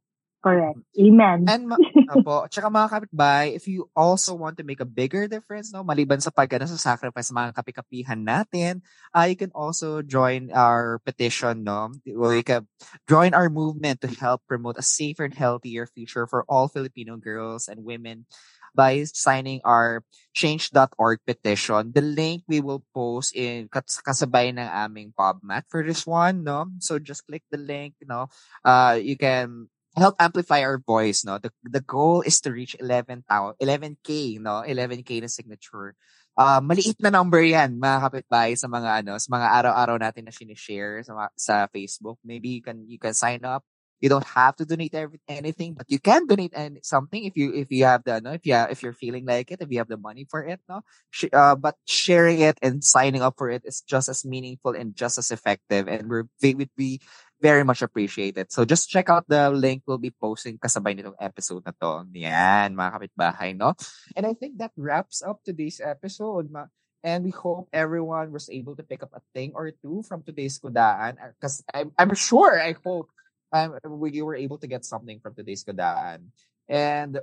correct. Amen. And ma- Opo, tsaka mga kapitbahay, if you also want to make a bigger difference, no, maliban sa pagka sa sacrifice sa mga kapi-kapihan natin, uh, you can also join our petition, no? You can join our movement to help promote a safer and healthier future for all Filipino girls and women by signing our change.org petition. The link we will post in kas- kasabay ng aming PubMat for this one, no? So just click the link, no? Uh, you can help amplify our voice, no? The, the goal is to reach 11,000, 11K, no? 11K na signature. Uh, maliit na number yan, mga kapitbahay, sa mga, ano, sa mga araw-araw natin na sinishare sa, sa Facebook. Maybe you can, you can sign up. You don't have to donate every, anything, but you can donate any, something if you, if you have the, no, if you have, if you're feeling like it, if you have the money for it, no? Sh- uh, but sharing it and signing up for it is just as meaningful and just as effective. And we're, we would be very much appreciated. So just check out the link we'll be posting kasabay nitong episode na to. Yan, mga kapitbahay, no? And I think that wraps up today's episode. Ma- and we hope everyone was able to pick up a thing or two from today's kudaan. Because I'm, I'm sure, I hope, um, we were able to get something from today's kudaan. And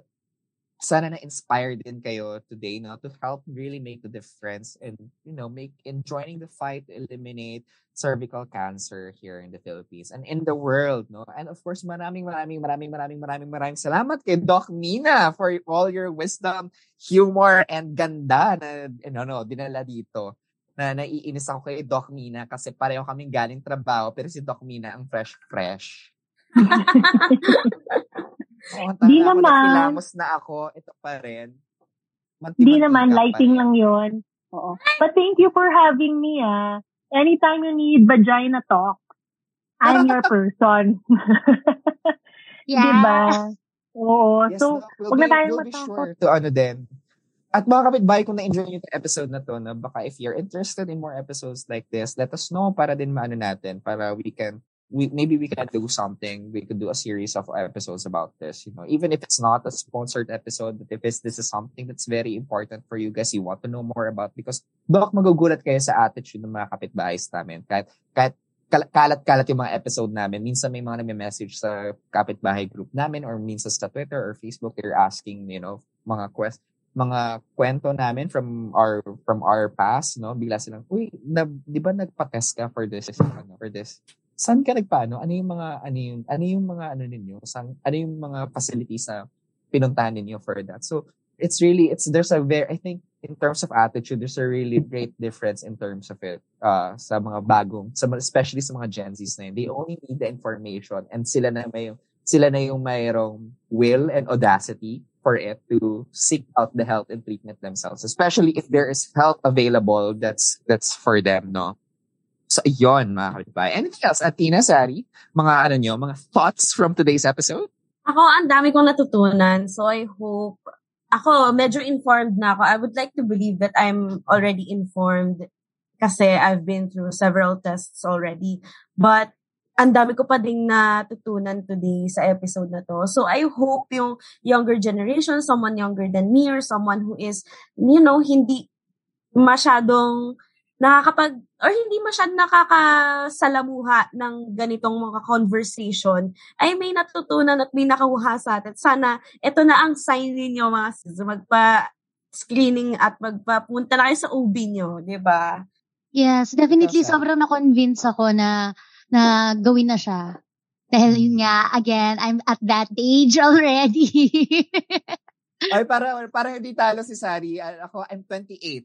sana na-inspire din kayo today no, to help really make the difference and, you know, make in joining the fight to eliminate cervical cancer here in the Philippines and in the world, no? And of course, maraming, maraming, maraming, maraming, maraming, maraming salamat kay Doc Mina for all your wisdom, humor, and ganda na, ano, no, dinala dito. Na naiinis ako kay Doc Mina kasi pareho kaming galing trabaho pero si Doc Mina ang fresh-fresh. Oo, Di tama ako, naman. nagkilamos na ako, ito pa rin. Hindi naman, lighting lang yon. Oo. But thank you for having me, ah. Anytime you need vagina talk, I'm your person. Yeah. Diba? Oo. Yes, so, Doc, we'll huwag na tayong we'll be matakot. sure to ano din. At mga kapitbahay, kung na-enjoy nyo yung episode na to, na baka if you're interested in more episodes like this, let us know para din maano natin, para we can, we, maybe we can do something. We could do a series of episodes about this, you know, even if it's not a sponsored episode, but if it's, this is something that's very important for you guys, you want to know more about, because baka magugulat kayo sa attitude ng mga kapitbahay namin. Kahit, kahit kal- kalat-kalat yung mga episode namin. Minsan may mga nagme-message sa kapitbahay group namin or minsan sa Twitter or Facebook, they're asking, you know, mga quest mga kwento namin from our from our past, no? Bigla silang, uy, na, di ba nagpa-test ka for this, ano, for this? Saan ka nagpaano? Ano yung mga, ano yung, ano yung mga, ano ninyo? Saan, ano yung mga facilities na pinuntahan ninyo for that? So, it's really, it's, there's a very, I think, in terms of attitude, there's a really great difference in terms of it, uh, sa mga bagong, sa, especially sa mga Gen Zs na yun. They only need the information and sila na may, sila na yung mayroong will and audacity for it to seek out the help and treatment themselves, especially if there is help available that's that's for them, no? So, yon mga kapitbahay. Anything else? Atina, Sari, mga ano nyo, mga thoughts from today's episode? Ako, ang dami kong natutunan. So, I hope, ako, medyo informed na ako. I would like to believe that I'm already informed kasi I've been through several tests already. But, ang dami ko pa ding natutunan today sa episode na to. So, I hope yung younger generation, someone younger than me or someone who is, you know, hindi masyadong nakakapag or hindi masyadong nakakasalamuha ng ganitong mga conversation ay may natutunan at may nakakuha sa atin. Sana ito na ang sign ninyo mga sis, magpa screening at magpapunta na kayo sa OB nyo, di ba? Yes, definitely Sari. sobrang na-convince ako na na gawin na siya. Dahil yun nga, again, I'm at that age already. Ay, para, para hindi talo si Sari, ah, ako, I'm 28.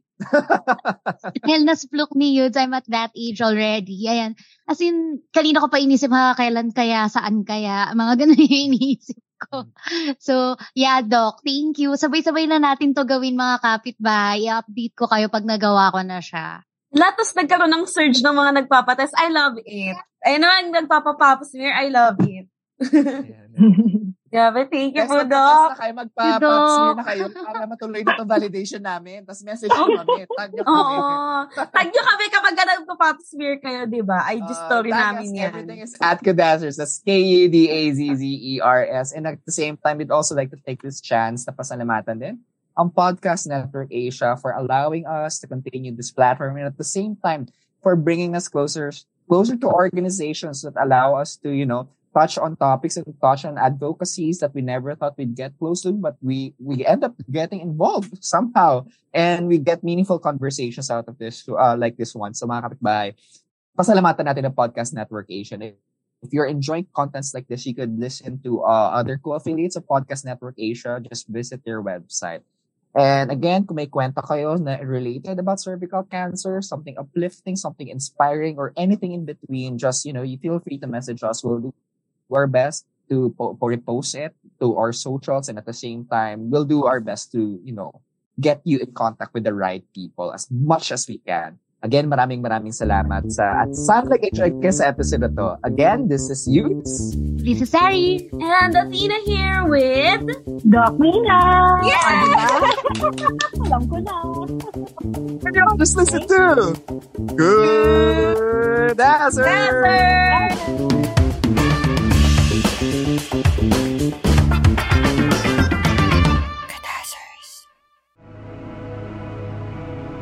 Dahil nasplok ni Yudes, I'm at that age already. Ayan. As in, kanina ko pa inisip, ha, kailan kaya, saan kaya, mga ganun yung iniisip ko. So, yeah, Doc, thank you. Sabay-sabay na natin to gawin mga kapitbahay. I-update ko kayo pag nagawa ko na siya. Latos nagkaroon ng surge ng mga nagpapatest. I love it. Ayun naman, nagpapapapa smear. I love it. Grabe, thank you Yes, po, Doc. na kayo, Doc. smear na kayo para matuloy na itong validation namin. Tapos message nyo kami. Tag nyo kami. Oo. Tag nyo kami kapag ka nagpa-pop smear kayo, di ba? IG Uh, story tag namin yan. Everything is at Kudazzers. That's K-U-D-A-Z-Z-E-R-S. And at the same time, we'd also like to take this chance na pasalamatan din ang Podcast Network Asia for allowing us to continue this platform and at the same time for bringing us closer closer to organizations that allow us to, you know, touch on topics and touch on advocacies that we never thought we'd get close to, but we we end up getting involved somehow, and we get meaningful conversations out of this, uh, like this one. So mga kapitbahay, pasalamatan natin ang Podcast Network Asia. If you're enjoying contents like this, you could listen to uh, other co-affiliates of Podcast Network Asia. Just visit their website. And again, kung may kwento kayo na related about cervical cancer, something uplifting, something inspiring, or anything in between, just, you know, you feel free to message us. We'll do our best to po- po- repost it to our socials. And at the same time, we'll do our best to, you know, get you in contact with the right people as much as we can. Again, maraming maraming salamat sa at sana nag-enjoy kayo sa episode na to. Again, this is Yutes. This is Sari. And Athena here with... Doc Mina! Yeah! Alam ko na. And you just listen to Good Answer.